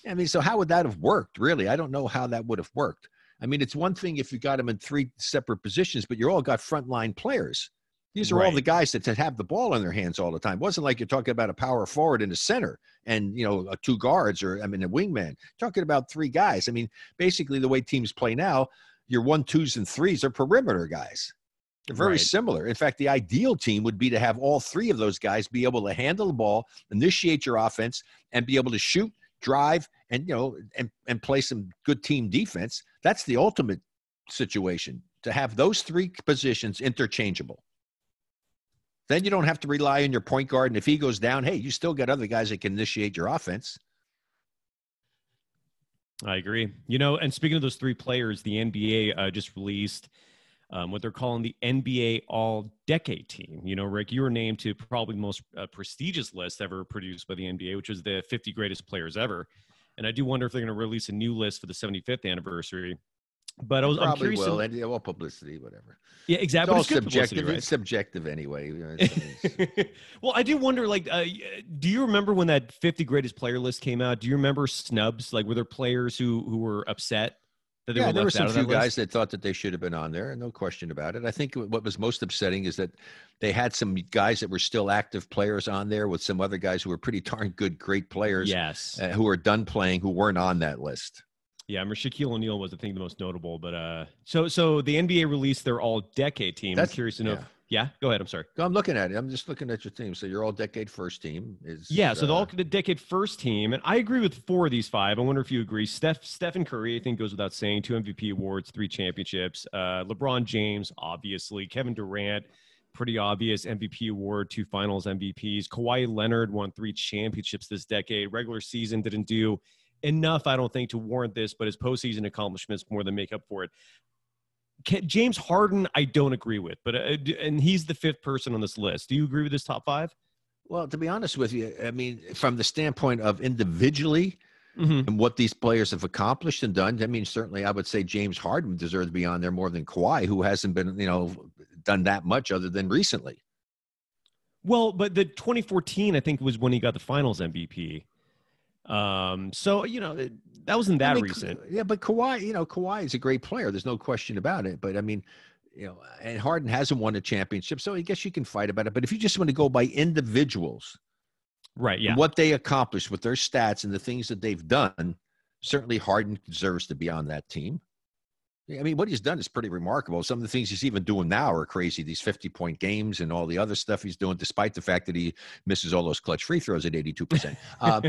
I mean, so how would that have worked? Really, I don't know how that would have worked. I mean, it's one thing if you got them in three separate positions, but you're all got frontline players. These are all the guys that, that have the ball in their hands all the time. It wasn't like you're talking about a power forward in the center and you know uh, two guards or I mean a wingman. Talking about three guys. I mean, basically the way teams play now, your one, twos, and threes are perimeter guys. They're very Right. similar. In fact, the ideal team would be to have all three of those guys be able to handle the ball, initiate your offense, and be able to shoot, drive, and you know, and, and play some good team defense. That's the ultimate situation to have those three positions interchangeable. Then you don't have to rely on your point guard. And if he goes down, hey, you still got other guys that can initiate your offense. I agree. You know, and speaking of those three players, the NBA uh, just released um, what they're calling the NBA All Decade Team. You know, Rick, you were named to probably the most uh, prestigious list ever produced by the NBA, which was the 50 greatest players ever. And I do wonder if they're going to release a new list for the 75th anniversary. But I was, I'm Probably curious. will. to- And, yeah, well, publicity, whatever. yeah, It's exactly. all It's subjective. right? It's subjective anyway. It's- well, I do wonder. Like, uh, do you remember when that 50 greatest player list came out? Do you remember snubs? Like, were there players who who were upset that yeah, there were some few guys list? that thought that they should have been on there, no question about it. I think what was most upsetting is that they had some guys that were still active players on there with some other guys who were pretty darn good, great players Yes. uh, who are done playing who weren't on that list. Yeah, I mean, Shaquille O'Neal was, I think, the most notable. But uh, so so the NBA released their all decade team. That's- I'm curious to know. yeah. If, yeah, go ahead. I'm sorry. I'm looking at it. I'm just looking at your team. So your all decade first team is Yeah, so the uh, all the decade first team, and I agree with four of these five. I wonder if you agree. Steph Stephen Curry, I think, goes without saying, two MVP awards, three championships. Uh, LeBron James, obviously. Kevin Durant, pretty obvious MVP award, two Finals MVPs. Kawhi Leonard won three championships this decade. Regular season didn't do enough, I don't think, to warrant this, but his postseason accomplishments more than make up for it. Ca- James Harden, I don't agree with, but uh, and he's the fifth person on this list. Do you agree with this top five? Well, to be honest with you, I mean, from the standpoint of individually Mm-hmm. and what these players have accomplished and done, I mean, certainly I would say James Harden deserves to be on there more than Kawhi, who hasn't been, you know, done that much other than recently. Well, but the 2014, I think, was when he got the Finals MVP. Um, so you know it- that wasn't that I mean, recent. Yeah, but Kawhi, you know, Kawhi is a great player. There's no question about it. But I mean, you know, and Harden hasn't won a championship, so I guess you can fight about it. But if you just want to go by individuals, Right? Yeah. what they accomplished with their stats and the things that they've done, certainly Harden deserves to be on that team. I mean, what he's done is pretty remarkable. Some of the things he's even doing now are crazy. These 50 point games and all the other stuff he's doing, despite the fact that he misses all those clutch free throws at 82%. Um,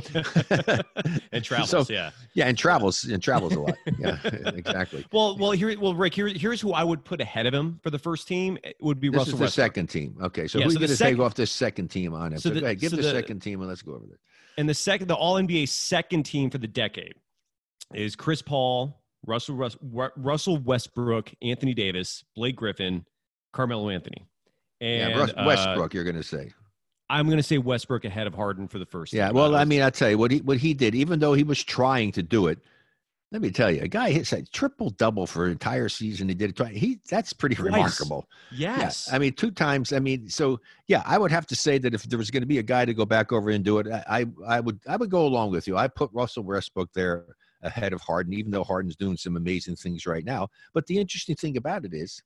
and travels. so- yeah. yeah, and travels and travels a lot. Yeah, exactly. Well, well, here, well, Rick, here, here's who I would put ahead of him for the first team. It would be This Russell This is the Westbrook. second team. Okay, so Yeah, who so going to take off this second team on him? So So, the- go ahead, give so the, the- second team and let's go over this. And the second, the All NBA second team for the decade is Chris Paul, Russell Rus- Ru- Russell Westbrook, Anthony Davis, Blake Griffin, Carmelo Anthony. And yeah, Russ, uh, Westbrook, you're going to say. I'm going to say Westbrook ahead of Harden for the first. Yeah, well, Uh, I mean, I tell you what he what he did, even though he was trying to do it. Let me tell you, a guy hits a triple double for an entire season. He did it twice. He that's pretty Twice. remarkable. yes, Yeah, I mean, two times. I mean, so yeah, I would have to say that if there was going to be a guy to go back over and do it, I I, I would I would go along with you. I put Russell Westbrook there ahead of Harden, even though Harden's doing some amazing things right now. But the interesting thing about it is,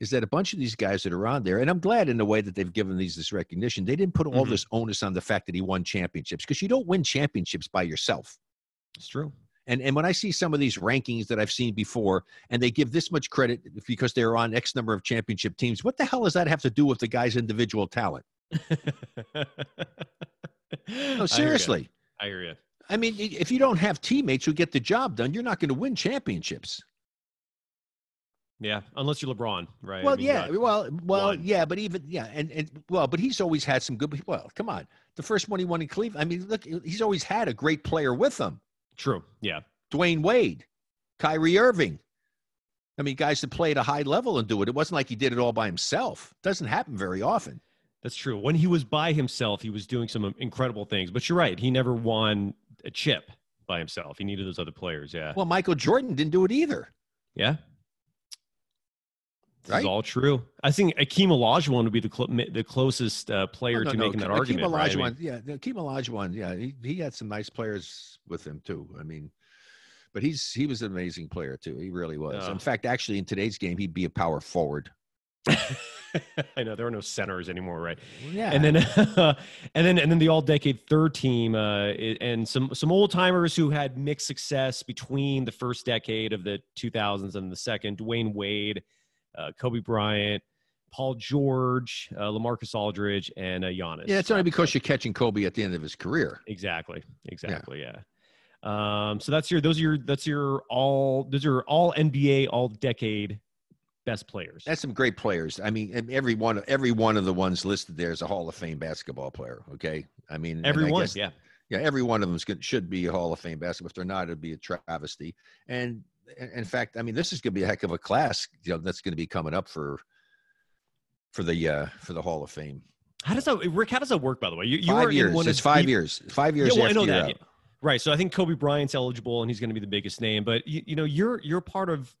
is that a bunch of these guys that are on there, and I'm glad in the way that they've given these this recognition. They didn't put all Mhm. this onus on the fact that he won championships because you don't win championships by yourself. it's true. And and when I see some of these rankings that I've seen before, and they give this much credit because they're on X number of championship teams, what the hell does that have to do with the guy's individual talent? No, seriously. I hear you. I mean, if you don't have teammates who get the job done, you're not going to win championships. Yeah, unless you're LeBron, right? I Well, mean, yeah, well, well, one. yeah, but even yeah, and and well, but he's always had some good. Well, come on, the first one he won in Cleveland. I mean, look, he's always had a great player with him. true. Yeah, Dwyane Wade, Kyrie Irving. I mean, guys that play at a high level and do it. It wasn't like he did it all by himself. doesn't happen very often. that's true. When he was by himself, he was doing some um, incredible things. But you're right; he never won a chip by himself. He needed those other players. Yeah, Well, Michael Jordan didn't do it either. yeah. This Right? is all true. I think Akeem Olajuwon would be the cl- the closest uh, player Oh, no, to no, making that Hakeem argument. right? I mean, Olajuwon, yeah, the Hakeem Olajuwon, yeah, he, he had some nice players with him too. I mean, but he's he was an amazing player too. He really was. Yeah. In fact, actually, in today's game, he'd be a power forward. I know there are no centers anymore, right? Yeah, and then and then and then the all decade third team uh, and some some old timers who had mixed success between the first decade of the 2000s and the second Dwyane Wade, uh, Kobe Bryant, Paul George, uh, Lamarcus Aldridge, and uh, Giannis. yeah, it's only because you're catching Kobe at the end of his career. exactly exactly yeah. Um, so that's your those are your that's your all those are all NBA all decade best players. That's some great players. I mean, every one every one of the ones listed there is a Hall of Fame basketball player. Okay, I mean, I Everyone, guess- yeah. yeah, every one of them should be a Hall of Fame basketball. If they're not, it'd be a travesty. And in fact, I mean, this is going to be a heck of a class. You know, that's going to be coming up for for the uh for the Hall of Fame. How does that, Rick? How does that work? By the way, you, you five are in years. one It's of five the- years. Five years Yeah, well, I know that. yeah. Right. So I think Kobe Bryant's eligible, and he's going to be the biggest name. But you, you know, you're you're part of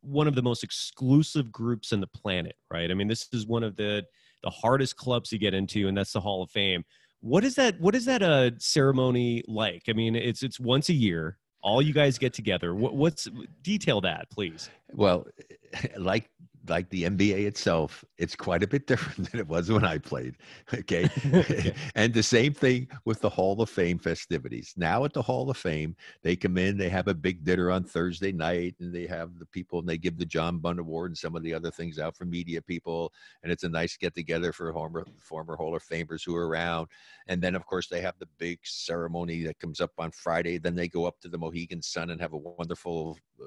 one of the most exclusive groups in the planet, right? I mean, this is one of the the hardest clubs to get into, and that's the Hall of Fame. What is that? What is that uh, ceremony like? I mean, it's it's once a year. All you guys get together. What, what's detail that, please? Well, like like the NBA itself, it's quite a bit different than it was when I played. Okay. and the same thing with the Hall of Fame festivities. Now at the Hall of Fame, they come in, they have a big dinner on Thursday night, and they have the people and they give the John Bunn Award and some of the other things out for media people. And it's a nice get together for former former Hall of Famers who are around. And then of course they have the big ceremony that comes up on Friday. Then they go up to the Mohegan Sun and have a wonderful uh,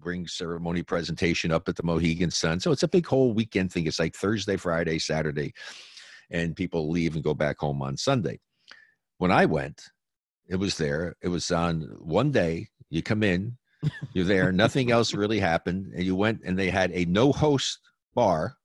ring ceremony presentation up at the Mohegan Sun. So it's a big whole weekend thing. It's like Thursday, Friday, Saturday, and people leave and go back home on Sunday. When I went, it was there. It was on one day. You come in, You're there. Nothing else really happened, and you went and they had a no host bar.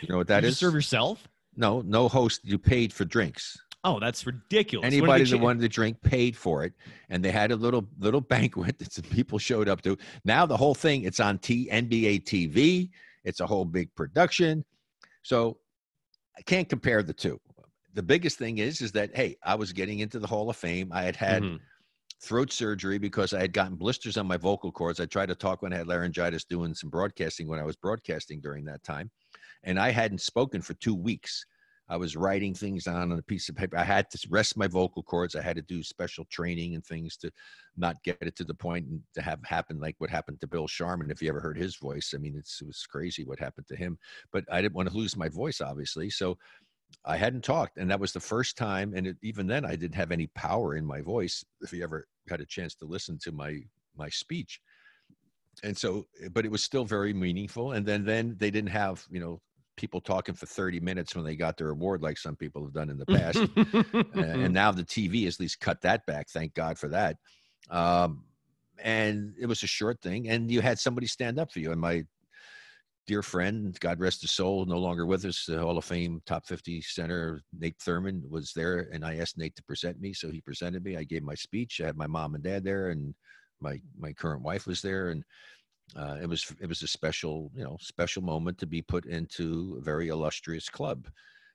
You know what that you is? serve yourself. no, no host. You paid for drinks. Oh, that's ridiculous. Anybody that wanted to drink paid for it, and they had a little little banquet that some people showed up to. Now the whole thing it's on T NBA TV. It's a whole big production. So I can't compare the two. The biggest thing is is that hey, I was getting into the Hall of Fame. I had had Mhm. throat surgery because I had gotten blisters on my vocal cords. I tried to talk when I had laryngitis doing some broadcasting when I was broadcasting during that time. And I hadn't spoken for two weeks. I was writing things down on a piece of paper. I had to rest my vocal cords. I had to do special training and things to not get it to the point and to have happen like what happened to Bill Sharman. If you ever heard his voice, I mean, it was crazy what happened to him. But I didn't want to lose my voice, obviously. So I hadn't talked, and that was the first time. And it, even then, I didn't have any power in my voice. If you ever had a chance to listen to my my speech, and so, eh, but it was still very meaningful. And then then they didn't have you know people talking for 30 minutes when they got their award like some people have done in the past uh, and now the tv has at least cut that back thank god for that. Um, and it was a short thing and you had somebody stand up for you and my dear friend god rest his soul no longer with us the hall of fame top 50 center nate thurmond was there and i asked nate to present me so he presented me. I gave my speech. I had my mom and dad there and my my current wife was there and uh, it was it was a special you know special moment to be put into a very illustrious club.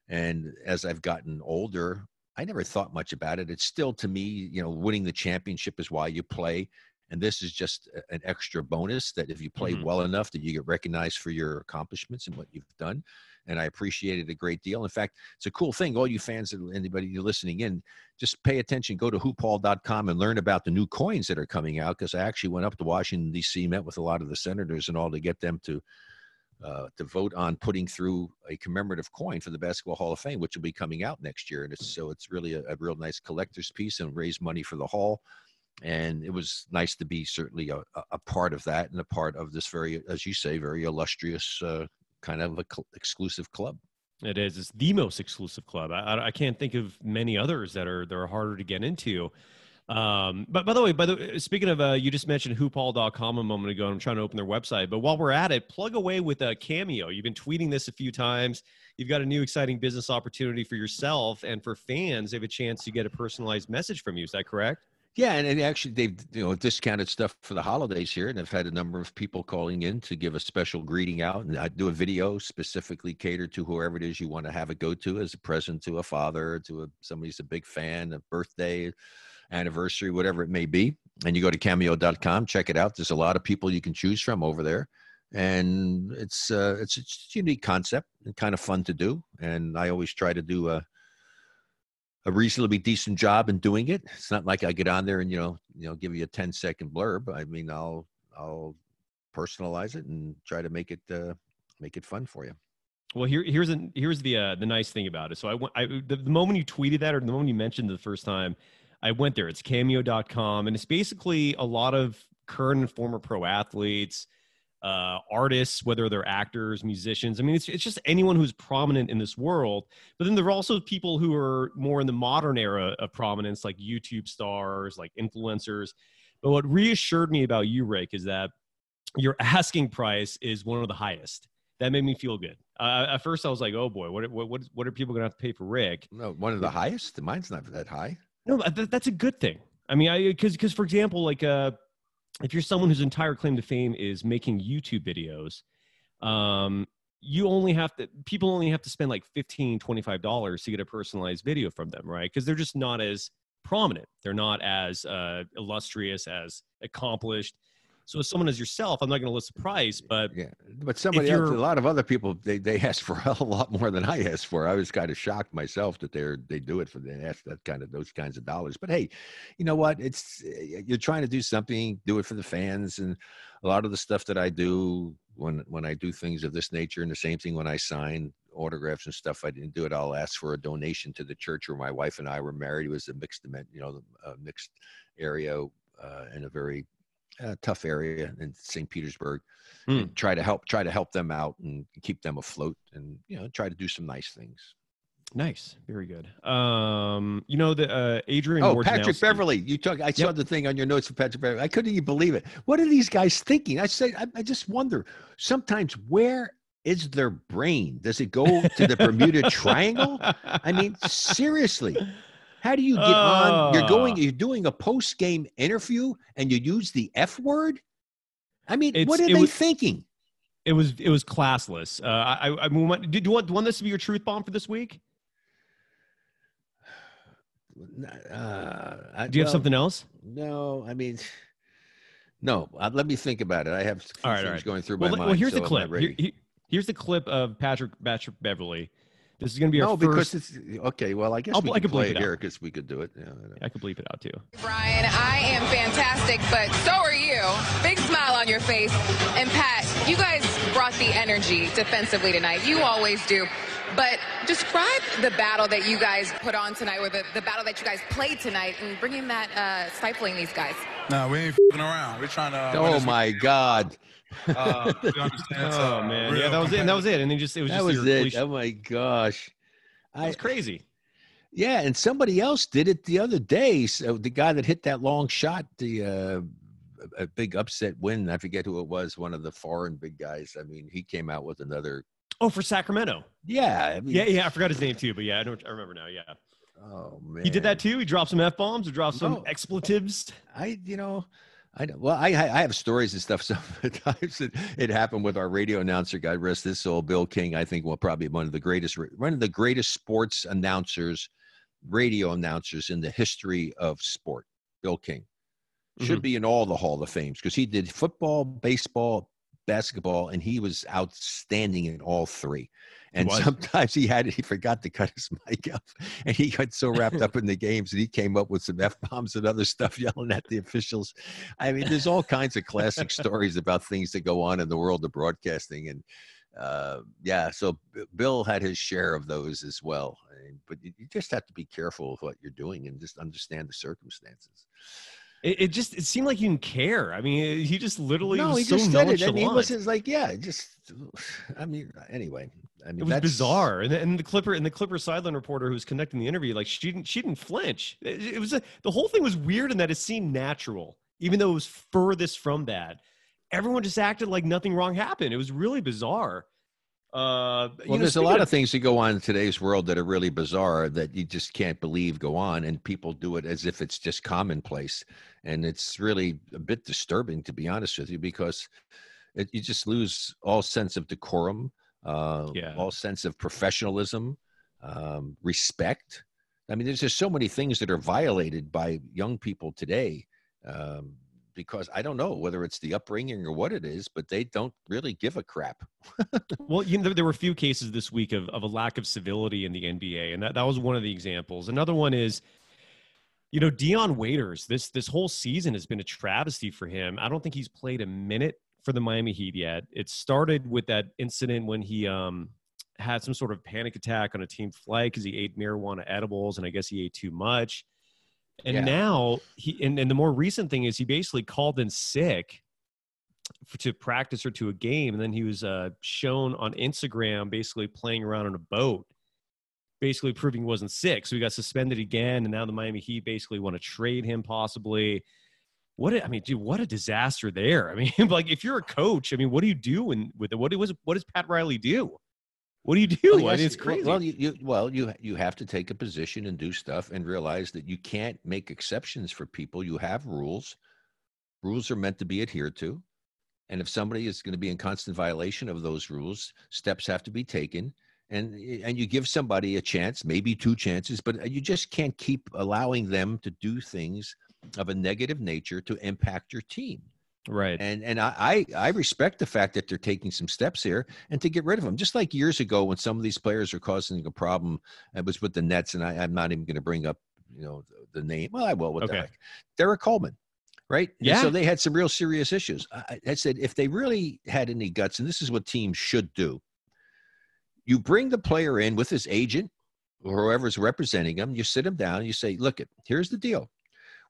And as i've gotten older i never thought much about it. It's still to me you know winning the championship is why you play and this is just an extra bonus that if you play Mhm. well enough that you get recognized for your accomplishments and what you've done and i appreciate it a great deal in fact it's a cool thing all you fans and anybody you're listening in just pay attention go to hoophall.com and learn about the new coins that are coming out because i actually went up to washington d.c met with a lot of the senators and all to get them to uh, to vote on putting through a commemorative coin for the Basketball Hall of Fame, which will be coming out next year. And it's so it's really a, a real nice collector's piece and raise money for the hall. And it was nice to be certainly a, a- part of that and a part of this very, as you say, very illustrious uh, kind of a cl- exclusive club. It is. It's the most exclusive club. I, I- can't think of many others that are that are harder to get into. Um, but by the way, by the speaking of, uh, you just mentioned hoophall.com a moment ago. and I'm trying to open their website, but while we're at it, plug away with a cameo. You've been tweeting this a few times. You've got a new exciting business opportunity for yourself and for fans. They have a chance to get a personalized message from you. Is that correct? Yeah, and, and actually they've you know discounted stuff for the holidays here, and I've had a number of people calling in to give a special greeting out, and I do a video specifically catered to whoever it is you want to have it go to as a present to a father, to a somebody who's a big fan, a birthday, anniversary, whatever it may be. And you go to cameo.com, check it out. There's a lot of people you can choose from over there, and it's uh, it's, it's a unique concept and kind of fun to do. And I always try to do a a reasonably decent job in doing it. It's not like I get on there and you know, you know, give you a 10 second blurb. I mean, I'll I'll personalize it and try to make it uh, make it fun for you. Well, here, here's an, here's the uh, the nice thing about it. So I I, the, the moment you tweeted that, or the moment you mentioned the first time, I went there. It's cameo.com, and it's basically a lot of current and former pro athletes, uh, artists, whether they're actors, musicians. I mean, it's it's just anyone who's prominent in this world. But then there are also people who are more in the modern era of prominence, like YouTube stars, like influencers. But what reassured me about you, Rick, is that your asking price is one of the highest. That made me feel good. Uh, at first, I was like, "Oh boy, what what what, are people going to have to pay for Rick?" No, one of the highest. Mine's not that high. No, th- that's a good thing. I mean, I because because for example, like uh, if you're someone whose entire claim to fame is making YouTube videos, um, you only have to people only have to spend like 15 25 dollars to get a personalized video from them, right? Because they're just not as prominent. They're not as uh, illustrious, as accomplished. So, as someone as yourself, I'm not going to list the price, but Yeah, but somebody else, a lot of other people, they they ask for a lot more than I asked for. I was kind of shocked myself that they're they do it for they ask that kind of those kinds of dollars. But hey, you know what? It's eh, you're trying to do something, do it for the fans, and a lot of the stuff that I do when when I do things of this nature, and the same thing when I sign autographs and stuff, I didn't do it. I'll ask for a donation to the church where my wife and I were married. It was a mixed, you know, a mixed area uh, in a very uh, tough area in St. Petersburg. And try to help try to help them out and keep them afloat, and you know try to do some nice things. Nice, very good. Um, you know the uh, Adrian. Oh, Patrick Beverley. You talk. I saw the thing on your notes for Patrick Beverley. I couldn't even believe it. What are these guys thinking? I say, I, I just wonder. Sometimes, where is their brain? Does it go to the Bermuda Triangle? I mean, seriously. How do you get on? You're going. Ah. You're doing a post game interview, and you use the F word. I mean, what are they was- thinking? It was it was classless. Uh, I I, I mean, did you want, do you want this to be your truth bomb for this week? Uh, I- Do you have something else? No, I mean, no. Uh, let me think about it. I have All right, things right. going through Well, my le- mind. well, here's so the clip. Here- here's the clip of Patrick Patrick Beverley. This is going to be our no, first. because it's okay. Well, I guess I'll- we I could could play bleep it it out. here because we could do it. Yeah, I. I could bleep it out too. Brian, I am fantastic, but so are you. Big smile on your face. And Pat, you guys brought the energy defensively tonight. You always do. But describe the battle that you guys put on tonight, or the, the battle that you guys played tonight, and bringing that, uh, stifling these guys. No, we ain't fing around. We're trying to. uh, Oh this my God, week. Uh, it's, Oh man, yeah, that was it. And that was it. And then just it was that just was it. Oh my gosh, It I crazy. yeah, and somebody else did it the other day. So the guy that hit that long shot, the uh, a big upset win. I forget who it was. One of the foreign big guys. I mean, he came out with another. Oh, for Sacramento. Yeah, I mean, Yeah, yeah, I forgot his name too, but yeah, I, know, I remember now. Yeah, Oh man, he did that too. He dropped some f bombs, or dropped some No. expletives. I, you know, I don't- well, I I have stories and stuff. Sometimes it, it happened with our radio announcer, God rest his soul, Bill King. I think well, probably one of the greatest, one of the greatest sports announcers, radio announcers in the history of sport. Bill King should Mhm. be in all the Hall of Fames because he did football, baseball, basketball, and he was outstanding in all three. And sometimes he had he forgot to cut his mic up, and he got so wrapped up in the games that he came up with some f bombs and other stuff, yelling at the officials. I mean, there's all kinds of classic stories about things that go on in the world of broadcasting, and uh, yeah, so Bill had his share of those as well. But you, you just have to be careful of what you're doing and just understand the circumstances. It, it just it seemed like he didn't care. I mean, he just literally no, was he so just did it, and nonchalant. he wasn't like, yeah, just. I mean, anyway, I mean, it was that's bizarre, and, the- and the Clipper and the Clipper sideline reporter who was conducting the interview, like she didn't she didn't flinch. It, it was a, the whole thing was weird in that it seemed natural, even though it was furthest from that. Everyone just acted like nothing wrong happened. It was really bizarre. Uh, Well, know, there's a lot of things that go on in today's world that are really bizarre that you just can't believe go on, and people do it as if it's just commonplace, and it's really a bit disturbing, to be honest with you, because it, you just lose all sense of decorum, uh, Yeah. all sense of professionalism, um, respect. I mean, there's just so many things that are violated by young people today. Um, because I don't know whether it's the upbringing or what it is, but they don't really give a crap. Well, you know, there- were a few cases this week of, of a lack of civility in the NBA, and that, that was one of the examples. Another one is, you know, Dion Waiters. This this whole season has been a travesty for him. I don't think he's played a minute for the Miami Heat yet. It started with that incident when he um, had some sort of panic attack on a team flight because he ate marijuana edibles, and I guess he ate too much. And Yeah. now he and, and the more recent thing is he basically called in sick f- to practice or to a game, and then he was uh, shown on Instagram basically playing around on a boat, basically proving he wasn't sick. So he got suspended again, and now the Miami Heat basically want to trade him possibly. What a, I mean, dude, what a disaster there. I mean, like if you're a coach, I mean, what do you do when, with it? What was what does Pat Riley do? What do you oh, do? Well, it's crazy. Well, you, you well you you have to take a position and do stuff and realize that you can't make exceptions for people. You have rules. Rules are meant to be adhered to, and if somebody is going to be in constant violation of those rules, steps have to be taken. And eh, and you give somebody a chance, maybe two chances, but uh, you just can't keep allowing them to do things of a negative nature to impact your team. Right. And and I, I I respect the fact that they're taking some steps here and to get rid of them. Just like years ago when some of these players are causing a problem, it was with the Nets, and I, I'm not even going to bring up you know the, the name. Well, I will. What the Okay. heck? Derrick Coleman, right? And Yeah. So they had some real serious issues. I, I- I said if they really had any guts, and this is what teams should do, you bring the player in with his agent or whoever's representing him. You sit him down. And you say, look, it here's the deal.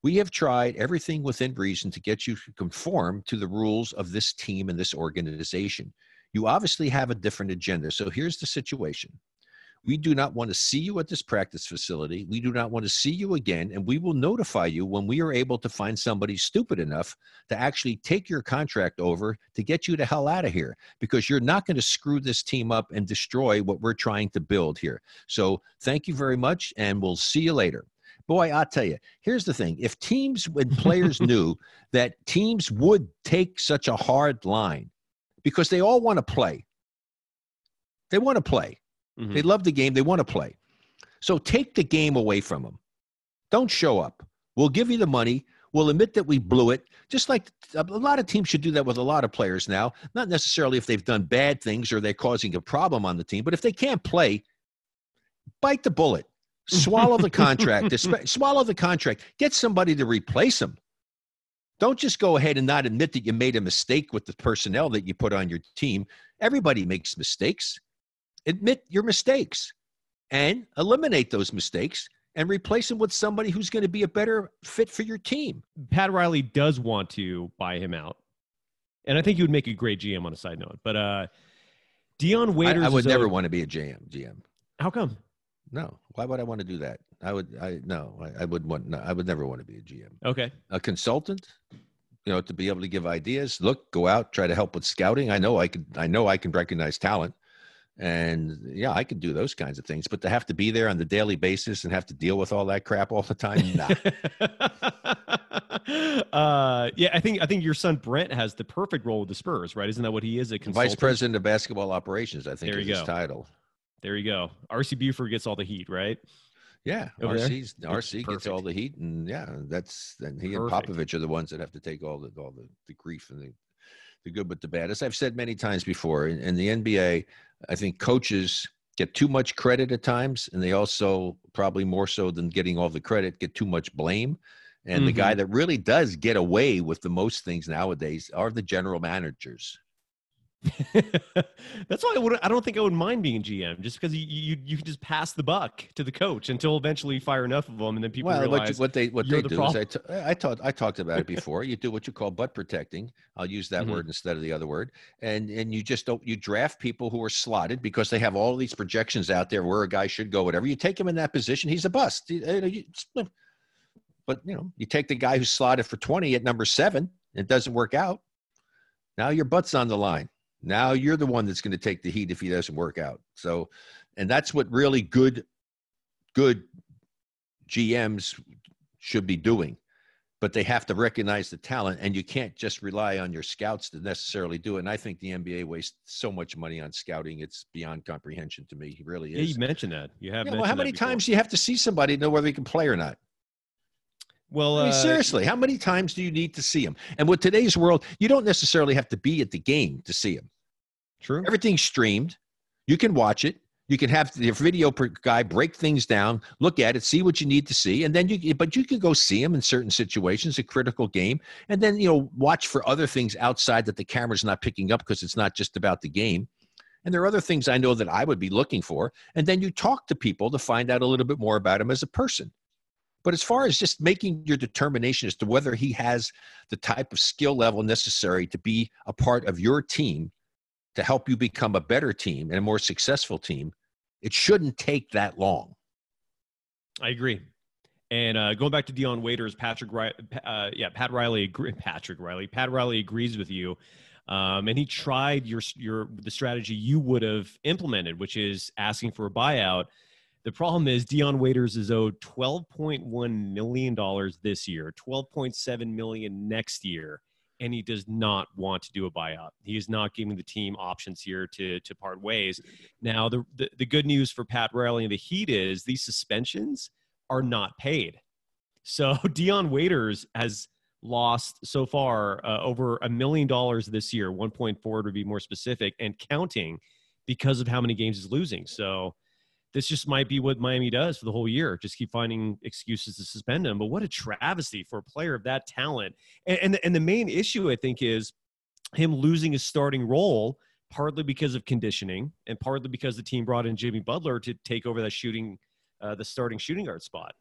We have tried everything within reason to get you to conform to the rules of this team and this organization. You obviously have a different agenda. So here's the situation. We do not want to see you at this practice facility. We do not want to see you again. And we will notify you when we are able to find somebody stupid enough to actually take your contract over to get you the hell out of here because you're not going to screw this team up and destroy what we're trying to build here. So thank you very much. And we'll see you later. Boy, I'll tell you, here's the thing. If teams and players knew that teams would take such a hard line because they all want to play, they want to play. Mhm. They love the game. They want to play. So take the game away from them. Don't show up. We'll give you the money. We'll admit that we blew it. Just like a a lot of teams should do that with a lot of players now. Not necessarily if they've done bad things or they're causing a problem on the team, but if they can't play, bite the bullet. Swallow the contract. Swallow the contract. Get somebody to replace him. Don't just go ahead and not admit that you made a mistake with the personnel that you put on your team. Everybody makes mistakes. Admit your mistakes and eliminate those mistakes and replace him with somebody who's going to be a better fit for your team. Pat Riley does want to buy him out, and I think he would make a great GM on a side note. But uh, Dion I, Waiters, I would never owed- want to be a GM. GM. How come? No. Why would I want to do that? I would. I no. I, I would want. No, I would never want to be a GM. Okay, A consultant. You know, to be able to give ideas. Look, go out, try to help with scouting. I know I could. I know I can recognize talent, and yeah, I could do those kinds of things. But to have to be there on the daily basis and have to deal with all that crap all the time, nah. uh, yeah, I think I think your son Brent has the perfect role with the Spurs, right? Isn't that what he is? A consultant? Vice president of basketball operations. I think There is you his title. There you go. RC Buford gets all the heat, right? Yeah? RC's, RC gets all the heat, and yeah, that's and he Perfect. and Popovich are the ones that have to take all the all the, the grief and the the good but the bad. As I've said many times before, in, in the NBA, I think coaches get too much credit at times, and they also probably more so than getting all the credit, get too much blame. And the Mm-hmm. guy that really does get away with the most things nowadays are the general managers. That's why I, would, I don't think I would mind being GM, just because you, you you can just pass the buck to the coach until eventually you fire enough of them, and then people well, what, you, realize what they what they the do is I, problem. t- I taught I talked about it before. you do what you call butt protecting. I'll use that Mhm. word instead of the other word. And and you just don't you draft people who are slotted because they have all these projections out there where a guy should go. Whatever you take him in that position, he's a bust. You- you- But you know, you take the guy who's slotted for twenty at number seven, it doesn't work out. Now your butt's on the line. Now you're the one that's going to take the heat if he doesn't work out. So, and that's what really good, good GMs should be doing. But they have to recognize the talent, and you can't just rely on your scouts to necessarily do it. And I think the NBA wastes so much money on scouting; it's beyond comprehension to me. He really yeah, is. you mentioned that. You have Yeah, well, how many times do you have to see somebody to know whether he can play or not? Well, I mean, uh, seriously, how many times do you need to see him? And with today's world, you don't necessarily have to be at the game to see him. true. Everything's streamed. You can watch it. You can have your video guy break things down, look at it, see what you need to see, and then you. But you can go see him in certain situations, a critical game, and then you know watch for other things outside that the camera's not picking up because it's not just about the game. And there are other things I know that I would be looking for, and then you talk to people to find out a little bit more about him as a person. But as far as just making your determination as to whether he has the type of skill level necessary to be a part of your team to help you become a better team and a more successful team, it shouldn't take that long. I agree. And uh, going back to Dion Waiters, Patrick, uh, yeah, Pat Riley, Patrick Riley, Pat Riley agrees with you, um, and he tried your your the strategy you would have implemented, which is asking for a buyout. The problem is Dion Waiters is owed twelve point one million dollars this year, twelve point seven million next year, and he does not want to do a buyout. He is not giving the team options here to to part ways. Now, the the, the good news for Pat Riley and the Heat is these suspensions are not paid. So Dion Waiters has lost so far uh, over a million dollars this year, 1.4 to be more specific, and counting because of how many games he's losing. So this just might be what Miami does for the whole year. Just keep finding excuses to suspend him. But what a travesty for a player of that talent. And and, and the main issue I think is him losing his starting role partly because of conditioning and partly because the team brought in Jimmy Butler to take over that shooting uh, the starting shooting guard spot.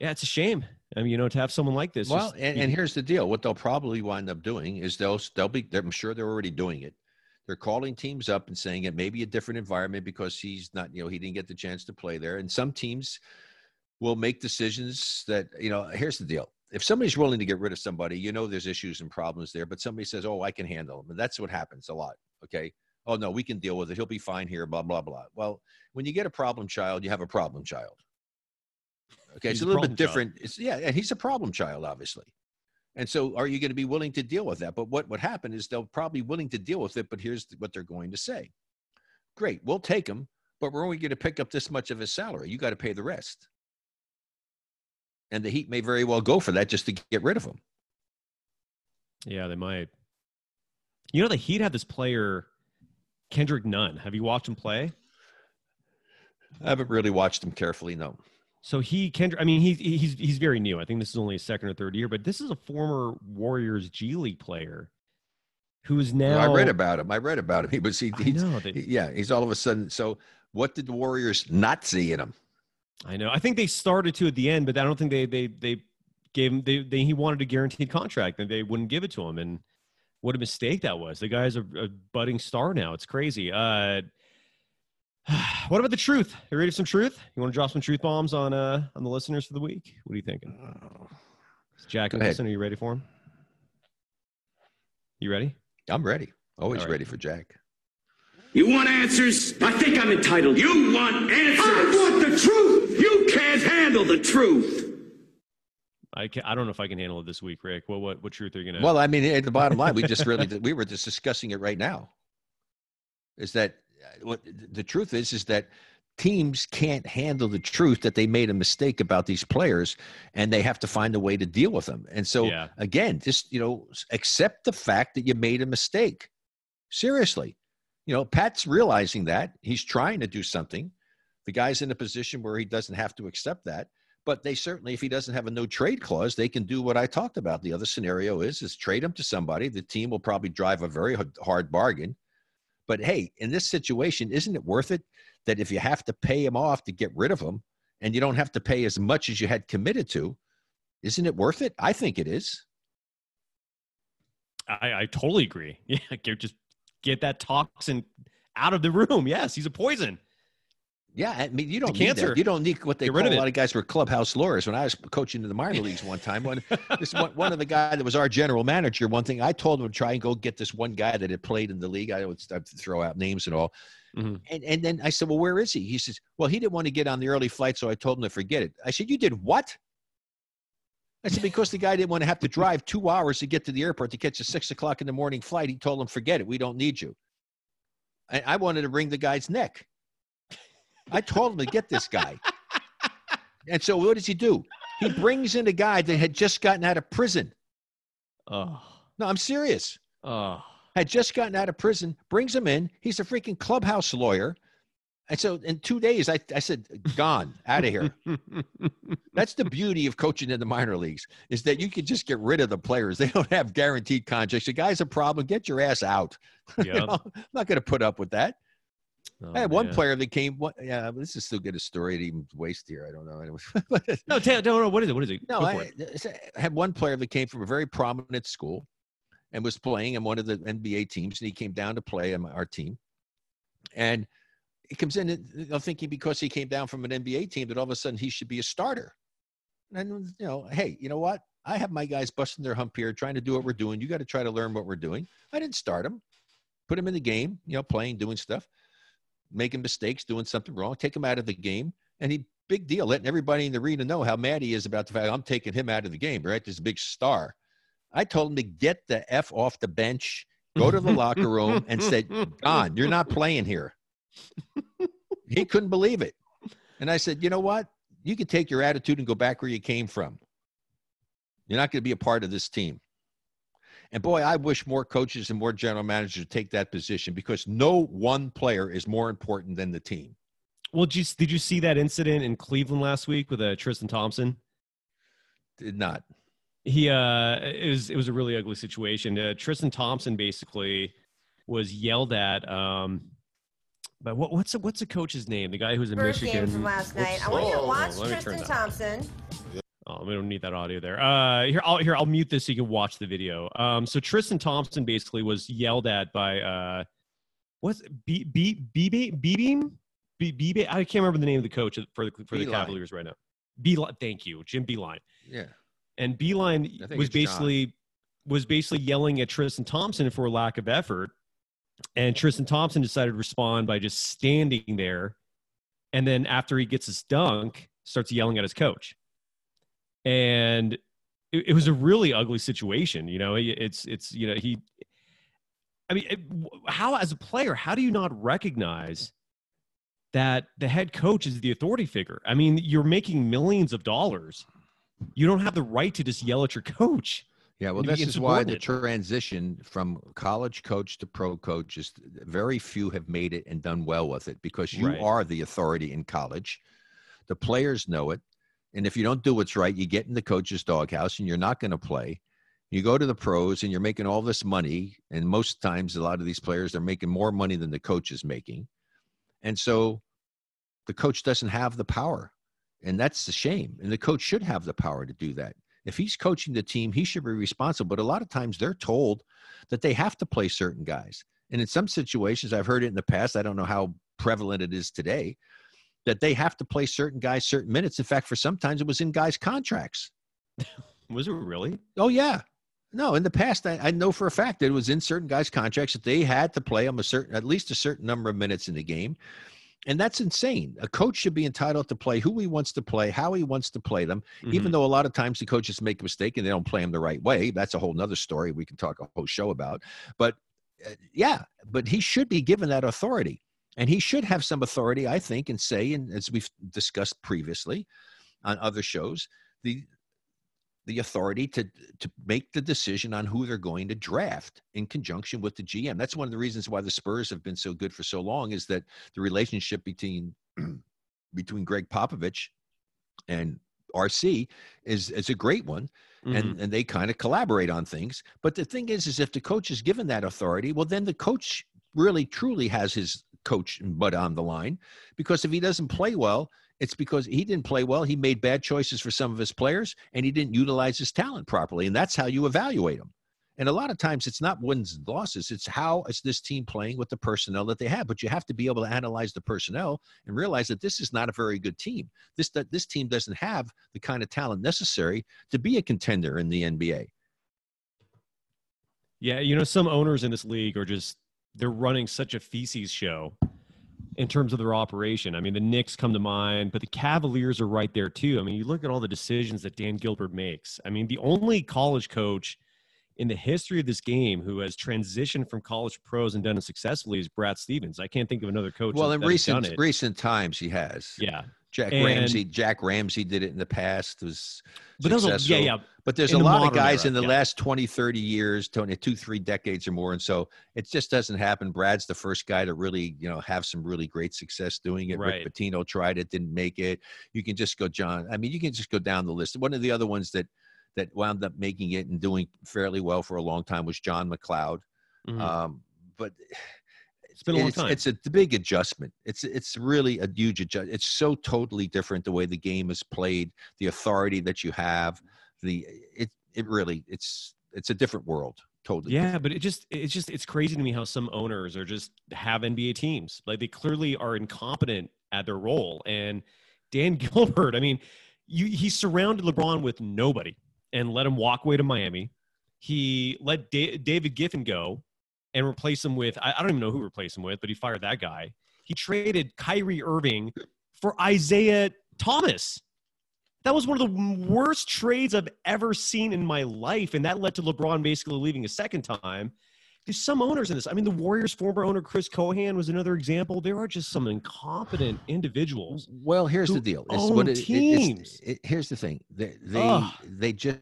Yeah, it's a shame. I mean, you know, to have someone like this. well, just- and, and here's the deal: what they'll probably wind up doing is they'll they'll be. I'm sure they're already doing it. They're calling teams up and saying it may be a different environment because he's not, you know, he didn't get the chance to play there. And some teams will make decisions that, you know, here's the deal. If somebody's willing to get rid of somebody, you know there's issues and problems there, but somebody says, Oh, I can handle them. And that's what happens a lot. Okay. Oh no, we can deal with it. He'll be fine here, blah, blah, blah. Well, when you get a problem child, you have a problem child. Okay, He's it's a a little bit problem child. different. It's yeah, and he's a problem child, obviously. And so, are you going to be willing to deal with that? But what would happen is they'll probably willing to deal with it. But here's what they're going to say: Great, we'll take him, but we're only going to pick up this much of his salary. You got to pay the rest. And the Heat may very well go for that just to get rid of him. Yeah, they might. You know, the Heat have this player, Kendrick Nunn. Have you watched him play? I haven't really watched him carefully. No, So he Kendrick. I mean, he's he's he's very new. I think this is only his second or third year, but this is a former Warriors G League player who is now. I read about him. I read about him. He was he, he's, know that- he- yeah. He's all of a sudden. So, what did the Warriors not see in him? I know. I think they started to at the end, but I don't think they they they gave him. They, they he wanted a guaranteed contract, and they wouldn't give it to him. And what a mistake that was. The guy's a, a budding star now. It's crazy. Uh, what about the truth? You ready for some truth? You want to drop some truth bombs on uh on the listeners for the week? What are you thinking? Jack Go ahead. Nicholson, are you ready for him? You ready? I'm ready. Always All right. ready for Jack. You want answers? I think I'm entitled. You want answers? I want the truth. You can't handle the truth. I can, I don't know if I can handle it this week, Rick. What what what truth are you gonna? Well, I mean, at the bottom line, we just really we were just discussing it right now. Is that what the truth is? Is that teams can't handle the truth that they made a mistake about these players, and they have to find a way to deal with them. And so, Yeah. again, just you know, accept the fact that you made a mistake. Seriously, you know, Pat's realizing that he's trying to do something. The guy's in a position where he doesn't have to accept that but they certainly if he doesn't have a no trade clause they can do what i talked about the other scenario is is trade him to somebody the team will probably drive a very hard bargain but hey in this situation isn't it worth it that if you have to pay him off to get rid of him and you don't have to pay as much as you had committed to isn't it worth it i think it is I, I totally agree. Yeah, just get that toxin out of the room. Yes, he's a poison. Yeah i mean you don't need cancer. that. you don't need what they Get call a lot of guys were clubhouse lawyers. When i was coaching in the minor leagues one time one this one, one of the guy that was our general manager one thing i told him to try and go get this one guy that had played in the league. I would start to throw out names and all. Mhm. and, and then i said well where is he? He says well he didn't want to get on the early flight so i told him to forget it. I said you did what? I said because the guy didn't want to have to drive two hours to get to the airport to catch a six o'clock in the morning flight. He told him forget it. We don't need you. And i wanted to wring the guy's neck i told him to get this guy and so what does he do he brings in a guy that had just gotten out of prison Oh, no i'm serious oh, had just gotten out of prison, brings him in. He's a freaking clubhouse lawyer. And so in two days, I, I said, gone, out of here. That's the beauty of coaching in the minor leagues is that you can just get rid of the players. They don't have guaranteed contracts. The guy's a problem. Get your ass out. You yeah. know, I'm not going to put up with that. Oh, I had one man. player that came. What, yeah, this is still good a story to even waste here. I don't know. No, tell, no, no. What is it? What is it? no, I, it. I had one player that came from a very prominent school and was playing in one of the NBA teams, and he came down to play on our team. And he comes in, and, know, thinking because he came down from an NBA team that all of a sudden he should be a starter. And you know, hey, you know what? I have my guys busting their hump here, trying to do what we're doing. You got to try to learn what we're doing. I didn't start him, put him in the game, you know, playing, doing stuff, making mistakes, doing something wrong, take him out of the game, and he big deal, letting everybody in the arena know how mad he is about the fact I'm taking him out of the game, right? This big star. I told him to get the F off the bench, go to the locker room, and said, Gone, you're not playing here. he couldn't believe it. And I said, You know what? You can take your attitude and go back where you came from. You're not going to be a part of this team. And boy, I wish more coaches and more general managers would take that position because no one player is more important than the team. Well, did you, did you see that incident in Cleveland last week with uh, Tristan Thompson? Did not. He uh, it was it was a really ugly situation. Uh, Tristan Thompson basically was yelled at. Um, but what, what's the, what's the coach's name? The guy who's in First Michigan. game from last night. I want you to Whoa, watch let me turn Tristan that- Thompson. Oh, we don't need that audio there. Uh, here, I'll here I'll mute this so you can watch the video. Um, so Tristan Thompson basically was yelled at by uh, what's B B B B Beam B B I can't remember the name of the coach for the for the Beilein. Cavaliers right now. Beilein, thank you, Jim Beilein. Yeah. And Beilein I think was it's basically was basically yelling at Tristan Thompson for lack of effort. And Tristan Thompson decided to respond by just standing there. And then after he gets his dunk, starts yelling at his coach. And it, it was a really ugly situation. You know, it's, it's, you know, he, I mean, it, how, as a player, how do you not recognize that the head coach is the authority figure? I mean, you're making millions of dollars. You don't have the right to just yell at your coach. Yeah, well, this is why the transition from college coach to pro coach is very few have made it and done well with it because you Right. are the authority in college. The players know it. And if you don't do what's right, you get in the coach's doghouse and you're not going to play. You go to the pros and you're making all this money. And most times, a lot of these players, they're making more money than the coach is making. And so the coach doesn't have the power. And that's a shame. And the coach should have the power to do that. If he's coaching the team, he should be responsible. But a lot of times they're told that they have to play certain guys. And in some situations, I've heard it in the past, I don't know how prevalent it is today, that they have to play certain guys certain minutes. In fact, for sometimes it was in guys' contracts. Was it really? Oh, yeah. No, in the past, I, I know for a fact that it was in certain guys' contracts that they had to play them a certain, at least a certain number of minutes in the game. And that's insane. A coach should be entitled to play who he wants to play, how he wants to play them, even Mhm. though a lot of times the coaches make a mistake and they don't play them the right way. That's a whole nother story we can talk a whole show about. But uh, yeah, but he should be given that authority. And he should have some authority, I think, and say, and as we've discussed previously on other shows, the the authority to to make the decision on who they're going to draft in conjunction with the GM. That's one of the reasons why the Spurs have been so good for so long is that the relationship between between Gregg Popovich and RC is is a great one Mhm. and and they kind of collaborate on things. But the thing is, is if the coach is given that authority, well, then the coach really truly has his coach and on the line. Because if he doesn't play well, it's because he didn't play well. He made bad choices for some of his players, and he didn't utilize his talent properly. And that's how you evaluate him. And a lot of times, it's not wins and losses; it's how is this team playing with the personnel that they have. But you have to be able to analyze the personnel and realize that this is not a very good team. This that this team doesn't have the kind of talent necessary to be a contender in the NBA. Yeah, you know, some owners in this league are just they're running such a feces show in terms of their operation. I mean, the Knicks come to mind, but the Cavaliers are right there too. I mean, you look at all the decisions that Dan Gilbert makes. I mean, the only college coach in the history of this game who has transitioned from college pros and done it successfully is Brad Stevens. I can't think of another coach. Well, in that has done recent recent times, he has. yeah, Jack And- Ramsay. Jack Ramsay did it in the past. Was but those yeah, yeah. But there's in a the lot of guys era, in the yeah. last 20, 30 years, Tony, two, three decades or more. And so it just doesn't happen. Brad's the first guy to really, you know, have some really great success doing it. Right. Rick Pitino tried it, didn't make it. You can just go, John. I mean, you can just go down the list. One of the other ones that that wound up making it and doing fairly well for a long time was John MacLeod. Mhm. Um, but it's been a long it's, time. it's a big adjustment. It's it's really a huge adjust. It's so totally different the way the game is played, the authority that you have, the it it really it's it's a different world. Totally. Yeah, different. but it just it's just it's crazy to me how some owners are just have NBA teams. Like they clearly are incompetent at their role. And Dan Gilbert, I mean, you he surrounded LeBron with nobody and let him walk away to Miami. He let da- David Giffen go and replace him with I, I don't even know who replaced him with, but he fired that guy. He traded Kyrie Irving for Isaiah Thomas. That was one of the worst trades I've ever seen in my life. And that led to LeBron basically leaving a second time. There's some owners in this. I mean, the Warriors' former owner, Chris Cohan, was another example. There are just some incompetent individuals. Well, here's the deal. It's own what it- it- teams. it- here's the thing. They, they, they just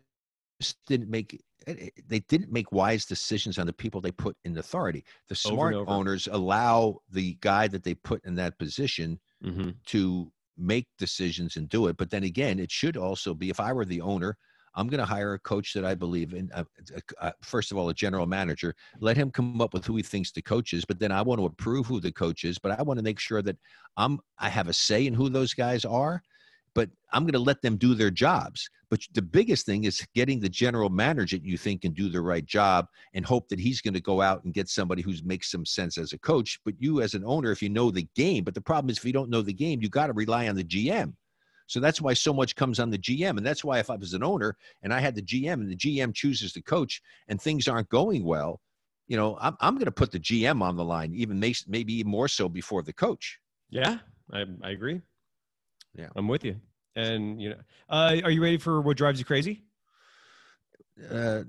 didn't make they didn't make wise decisions on the people they put in authority. The Over smart over. owners allow the guy that they put in that position Mm-hmm. to make decisions and do it. But then again, it should also be if I were the owner, I'm going to hire a coach that I believe in. Uh, uh, first of all, a general manager. Let him come up with who he thinks the coach is. But then I want to approve who the coach is. But I want to make sure that I'm I have a say in who those guys are. But I'm going to let them do their jobs. But the biggest thing is getting the general manager that you think can do the right job and hope that he's going to go out and get somebody who makes some sense as a coach. But you, as an owner, if you know the game, but the problem is if you don't know the game, you got to rely on the GM. So that's why so much comes on the GM. And that's why if I was an owner and I had the GM and the GM chooses the coach and things aren't going well, you know, I'm, I'm going to put the GM on the line, even maybe even more so before the coach. Yeah, I, I agree. Yeah, I'm with you. And you know, uh, are you ready for what drives you crazy? Uh,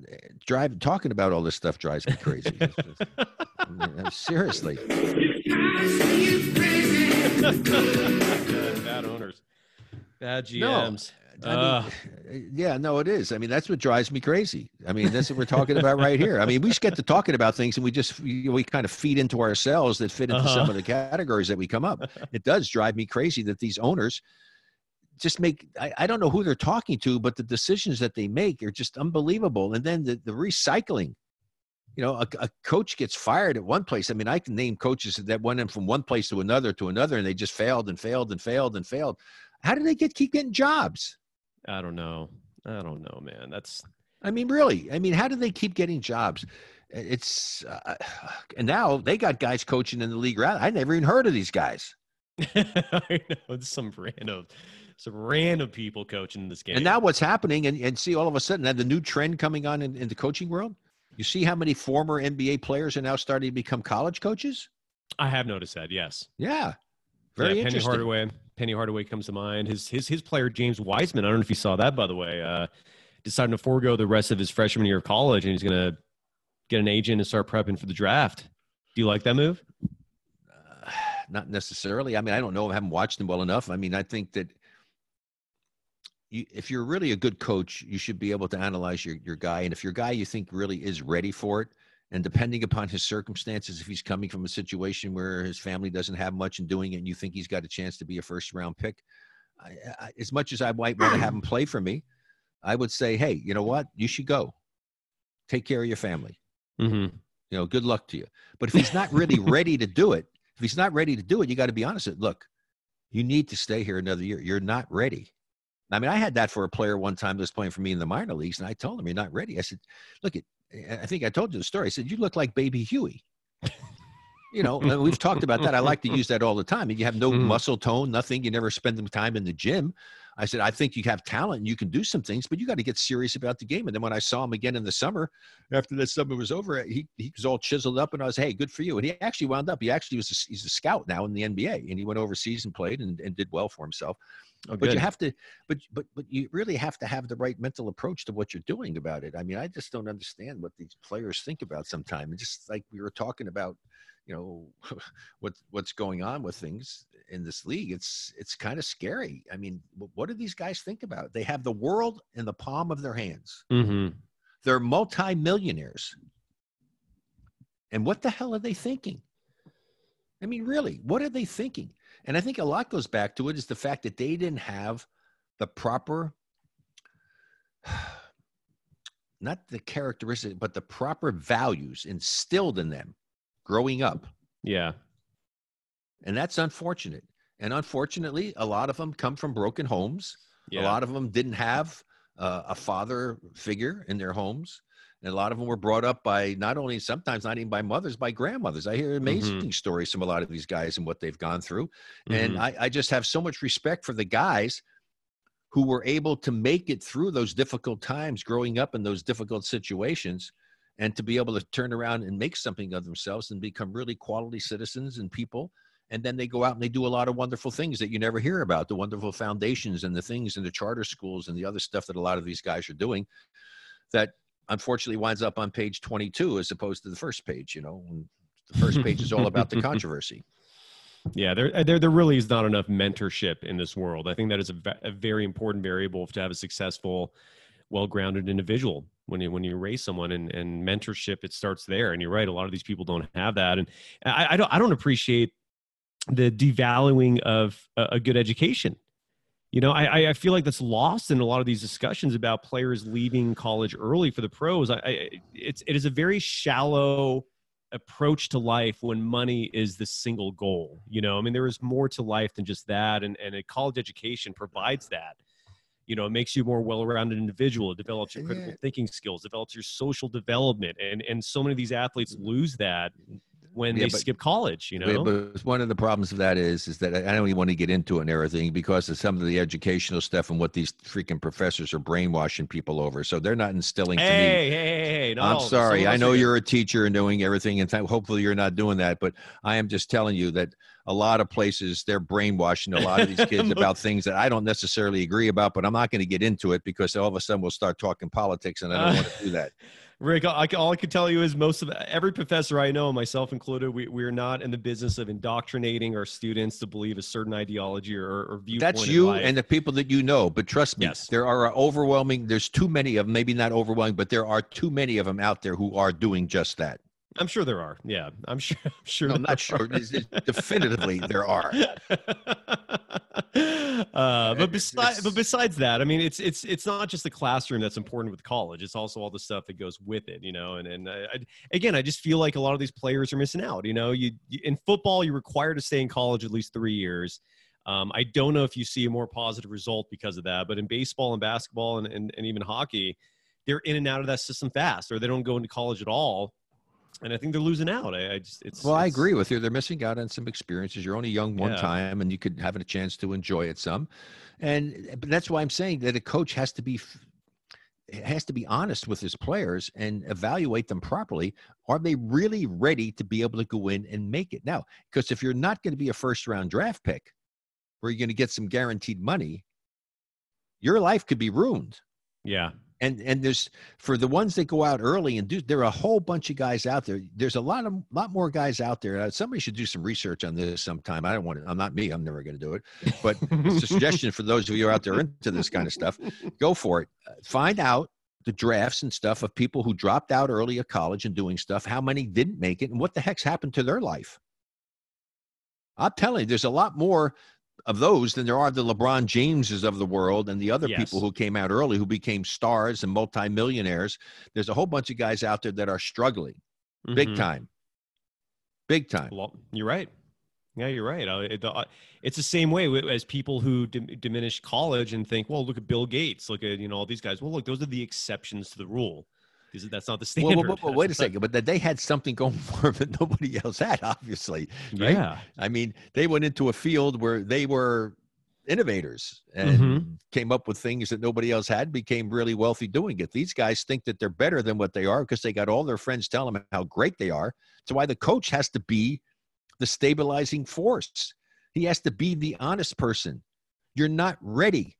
drive talking about all this stuff drives me crazy. Seriously. Bad owners, bad GMs. I mean, yeah, no, it is. I mean, that's what drives me crazy. I mean, that's what we're talking about right here. I mean, we just get to talking about things and we just we, we kind of feed into ourselves that fit into uh-huh. some of the categories that we come up. It does drive me crazy that these owners just make I, I, don't know who they're talking to but the decisions that they make are just unbelievable and then the, the recycling you know a, a, coach gets fired at one place i mean i can name coaches that went in from one place to another to another and they just failed and failed and failed and failed how do they get keep getting jobs i don't know i don't know man that's i mean really i mean how do they keep getting jobs it's uh, and now they got guys coaching in the league i never even heard of these guys I know it's some random some random people coaching this game. And now what's happening, and, and see all of a sudden, and the new trend coming on in, in the coaching world. You see how many former NBA players are now starting to become college coaches? I have noticed that. Yes. Yeah. Very yeah, Penny Hardaway. Penny Hardaway comes to mind. His his his player James Wiseman. I don't know if you saw that by the way. Uh, deciding to forego the rest of his freshman year of college, and he's going to get an agent and start prepping for the draft. Do you like that move? Uh, not necessarily. I mean, I don't know. I haven't watched him well enough. I mean, I think that you, if you're really a good coach, you should be able to analyze your, your guy. And if your guy you think really is ready for it, and depending upon his circumstances, if he's coming from a situation where his family doesn't have much in doing it, and you think he's got a chance to be a first round pick, I, I, as much as I might want to have him play for me, I would say, hey, you know what? You should go. Take care of your family. Mm-hmm. You know, good luck to you. But if he's not really ready to do it, if he's not ready to do it, you got to be honest. Look, you need to stay here another year. You're not ready. I mean, I had that for a player one time that was playing for me in the minor leagues, and I told him, "You're not ready." I said, "Look, at, I think I told you the story. I said, you look like Baby Huey." you know, we've talked about that. I like to use that all the time. You have no mm. muscle tone, nothing. You never spend some time in the gym. I said, I think you have talent and you can do some things, but you got to get serious about the game. And then when I saw him again in the summer, after the summer was over, he, he was all chiseled up, and I was, hey, good for you. And he actually wound up. He actually was a, he's a scout now in the NBA, and he went overseas and played and, and did well for himself. Oh, but you have to, but but but you really have to have the right mental approach to what you're doing about it. I mean, I just don't understand what these players think about sometimes. And just like we were talking about, you know, what what's going on with things in this league. It's it's kind of scary. I mean, what do these guys think about? They have the world in the palm of their hands. Mm-hmm. They're multimillionaires. And what the hell are they thinking? I mean, really, what are they thinking? And I think a lot goes back to it is the fact that they didn't have the proper, not the characteristic, but the proper values instilled in them growing up. Yeah. And that's unfortunate. And unfortunately, a lot of them come from broken homes. Yeah. A lot of them didn't have uh, a father figure in their homes. And a lot of them were brought up by not only sometimes not even by mothers, by grandmothers. I hear amazing mm-hmm. stories from a lot of these guys and what they've gone through. Mm-hmm. And I, I just have so much respect for the guys who were able to make it through those difficult times growing up in those difficult situations and to be able to turn around and make something of themselves and become really quality citizens and people and then they go out and they do a lot of wonderful things that you never hear about the wonderful foundations and the things in the charter schools and the other stuff that a lot of these guys are doing that unfortunately winds up on page 22 as opposed to the first page you know the first page is all about the controversy. Yeah there, uh, there there really is not enough mentorship in this world. I think that is a, a very important variable to have a successful well-grounded individual when you when you raise someone and, and mentorship it starts there. And you're right a lot of these people don't have that. And i, I don't i don't appreciate the devaluing of a, a good education you know, I, I feel like that's lost in a lot of these discussions about players leaving college early for the pros. I, I it's it is a very shallow approach to life when money is the single goal. You know, I mean, there is more to life than just that, and and a college education provides that. You know, it makes you a more well-rounded individual. It develops your critical Yeah. thinking skills, develops your social development, and and so many of these athletes lose that when Yeah, they but- skip college. You know, But one of the problems of that is, is that I don't even want to get into it and everything because of some of the educational stuff and what these freaking professors are brainwashing people over. So they're not instilling to me. hey, hey, hey, hey, all I'm sorry. I know you're a teacher and doing everything, and th- hopefully you're not doing that. But I am just telling you that a lot of places they're brainwashing a lot of these kids about things that I don't necessarily agree about. But I'm not going to get into it because all of a sudden we'll start talking politics, and I don't Uh, want to do that. Rick, I, all I can tell you is most of every professor I know, myself included, we, we're not in the business of indoctrinating our students to believe a certain ideology or, or viewpoint. That's you and the people that you know. But trust me, Yes. there are overwhelming. There's too many of them. Maybe not overwhelming, but there are too many of them out there who are doing just that. I'm sure there are. Yeah, I'm sure. I'm sure. No, I'm not sure. Definitively, there are. uh, but besides, but besides that, I mean, it's it's it's not just the classroom that's important with college. It's also all the stuff that goes with it, you know. And and I, I, again, I just feel like a lot of these players are missing out. You know, you, you in football, you're required to stay in college at least three years. Um, I don't know if you see a more positive result because of that, but in baseball and basketball and, and, and even hockey, they're in and out of that system fast, or they don't go into college at all. And I think they're losing out. I, I just, it's Well, I agree with you. They're missing out on some experiences. You're only young one Yeah. time, and you could have a chance to enjoy it some. And but that's why I'm saying that a coach has to be has to be honest with his players and evaluate them properly. Are they really ready to be able to go in and make it now? Because if you're not going to be a first round draft pick, where you're going to get some guaranteed money, your life could be ruined Yeah. And and there's for the ones that go out early and do there are a whole bunch of guys out there. There's a lot of lot more guys out there. Uh, somebody should do some research on this sometime. I don't want to i'm not me i'm never going to do it but it's a suggestion for those of you out there into this kind of stuff. Go for it. Uh, find out the drafts and stuff of people who dropped out early of college and doing stuff how many didn't make it and what the heck's happened to their life. I'm telling you there's a lot more of those than there are the LeBron Jameses of the world and the other Yes. people who came out early who became stars and multimillionaires. There's a whole bunch of guys out there that are struggling big Mhm. time. Big time. Well, you're right. Yeah, you're right. Uh, it- uh, It's the same way as people who dim- diminish college and think, well, look at Bill Gates, look at you know all these guys. Well, look, those are the exceptions to the rule. These- That's not the Well, standard. well, well, wait a second, but that they had something going for them that nobody else had, obviously. right? Yeah. I mean, they went into a field where they were innovators and Mhm. came up with things that nobody else had, became really wealthy doing it. These guys think that they're better than what they are because they got all their friends telling them how great they are. So why the coach has to be the stabilizing force. He has to be the honest person. You're not ready.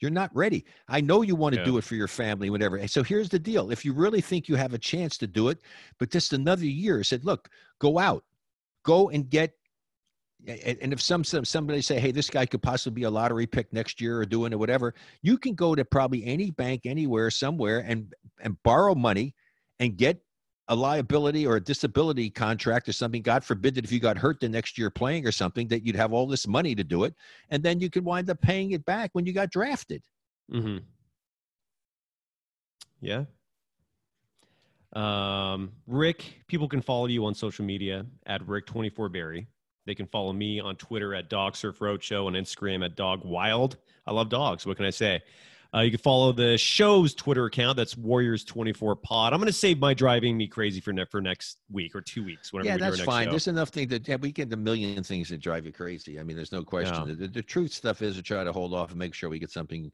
You're not ready. I know you want to Yeah. do it for your family, whatever. So here's the deal. If you really think you have a chance to do it, but just another year, said, look, go out, go and get. And if some, some somebody say, hey, this guy could possibly be a lottery pick next year or doing it, whatever, you can go to probably any bank anywhere, somewhere, and and borrow money and get a liability or a disability contract or something. God forbid that if you got hurt the next year playing or something, that you'd have all this money to do it, and then you could wind up paying it back when you got drafted. Mm-hmm. Yeah. Um, Rick, people can follow you on social media at Rick24Barry. They can follow me on Twitter at Dog Surf Roadshow and Instagram at Dog Wild. I love dogs. What can I say? Uh, you can follow the show's Twitter account. That's Warriors24 Pod. I'm going to save my driving me crazy for, ne- for next week or two weeks. Whenever yeah, we that's next fine. show. There's enough things that yeah, we get a million things that drive you crazy. I mean, there's no question. Yeah. The, the truth stuff is to try to hold off and make sure we get something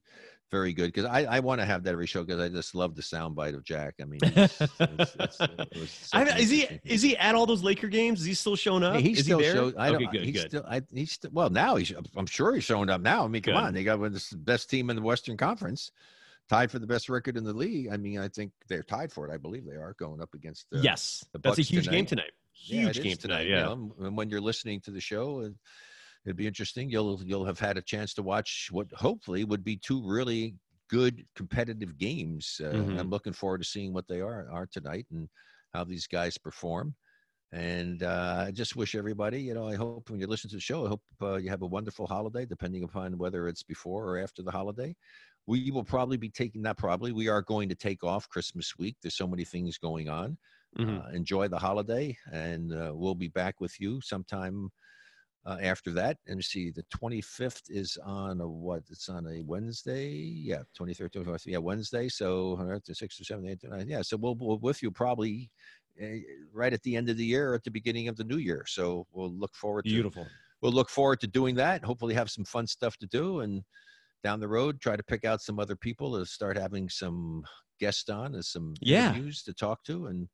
very good because I, I want to have that every show because I just love the soundbite of Jack. I mean, it's, it's, it's, it was such I, is he is he at all those Laker games? Is he still showing up? Yeah, he is still he there? shows. I okay, good, he's good. Still, I, he's still, well now. He's. I'm sure he's showing up now. I mean, come Good. on, they got one of the best team in the Western Conference, tied for the best record in the league. I mean, I think they're tied for it. I believe they are going up against. Uh, yes, the that's a huge game tonight. tonight. Yeah, Huge game is tonight. you Yeah. know, and when you're listening to the show, uh, it'd be interesting. You'll you'll have had a chance to watch what hopefully would be two really good competitive games. Uh, Mhm. I'm looking forward to seeing what they are are tonight and how these guys perform. And uh, I just wish everybody, you know, I hope when you listen to the show, I hope uh, you have a wonderful holiday, depending upon whether it's before or after the holiday. We will probably be taking, that, probably, we are going to take off Christmas week. There's so many things going on. Mhm. uh, enjoy the holiday, and uh, we'll be back with you sometime uh, after that. And see, the 25th is on a what? It's on a Wednesday. Yeah, 23rd, 24th. Yeah, Wednesday. So uh, the 6th or 7th, Yeah, so we'll, we'll with you probably uh, right at the end of the year or at the beginning of the new year. So we'll look forward to Beautiful. we'll look forward to doing that. Hopefully, have some fun stuff to do, and down the road, try to pick out some other people to start having some guests on as some Yeah. interviews to talk to. And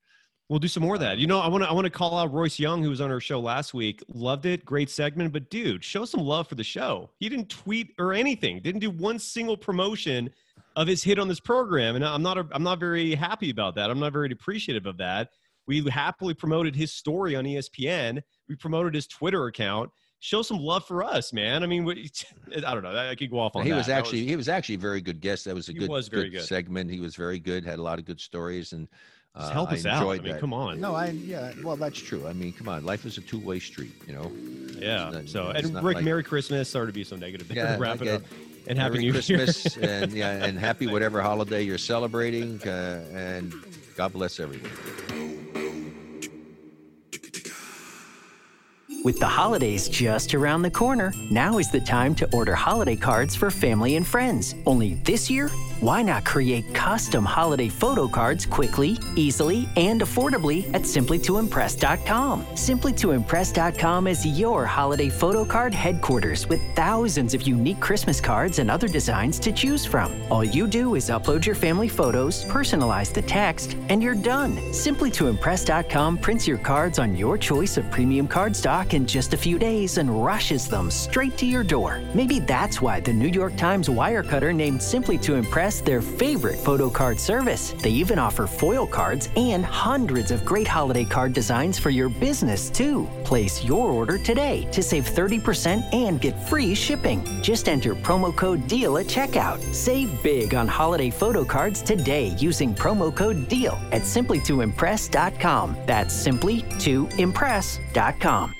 We'll do some more of that. You know, I want to I want to call out Royce Young, who was on our show last week. Loved it, great segment. But dude, show some love for the show. He didn't tweet or anything. Didn't do one single promotion of his hit on this program, and I'm not a, I'm not very happy about that. I'm not very appreciative of that. We happily promoted his story on ESPN. We promoted his Twitter account. Show some love for us, man. I mean, we, I don't know. I could go off on he that. was actually he was actually a very good guest. That was a He good, was very good good. segment. He was very good. Had a lot of good stories and. Just uh, help I us out. I mean, that. come on. No, I yeah. Well, that's true. I mean, come on. Life is a two-way street. You know. Yeah. Not- So, and Rick, like- Merry Christmas. Sorry to be so negative. there. Yeah, Wrap it okay. up. And Happy Merry New Christmas Year. and yeah, and happy whatever holiday you're celebrating, uh, and God bless everyone. With the holidays just around the corner, now is the time to order holiday cards for family and friends. Only this year, why not create custom holiday photo cards quickly, easily, and affordably at simplytoimpress.com? Simplytoimpress.com is your holiday photo card headquarters with thousands of unique Christmas cards and other designs to choose from. All you do is upload your family photos, personalize the text, and you're done. Simplytoimpress.com prints your cards on your choice of premium card stock in just a few days and rushes them straight to your door. Maybe that's why the New York Times Wirecutter named Simply to Impress their favorite photo card service. They even offer foil cards and hundreds of great holiday card designs for your business, too. Place your order today to save 30% and get free shipping. Just enter promo code DEAL at checkout. Save big on holiday photo cards today using promo code DEAL at simplytoimpress.com. That's simplytoimpress.com.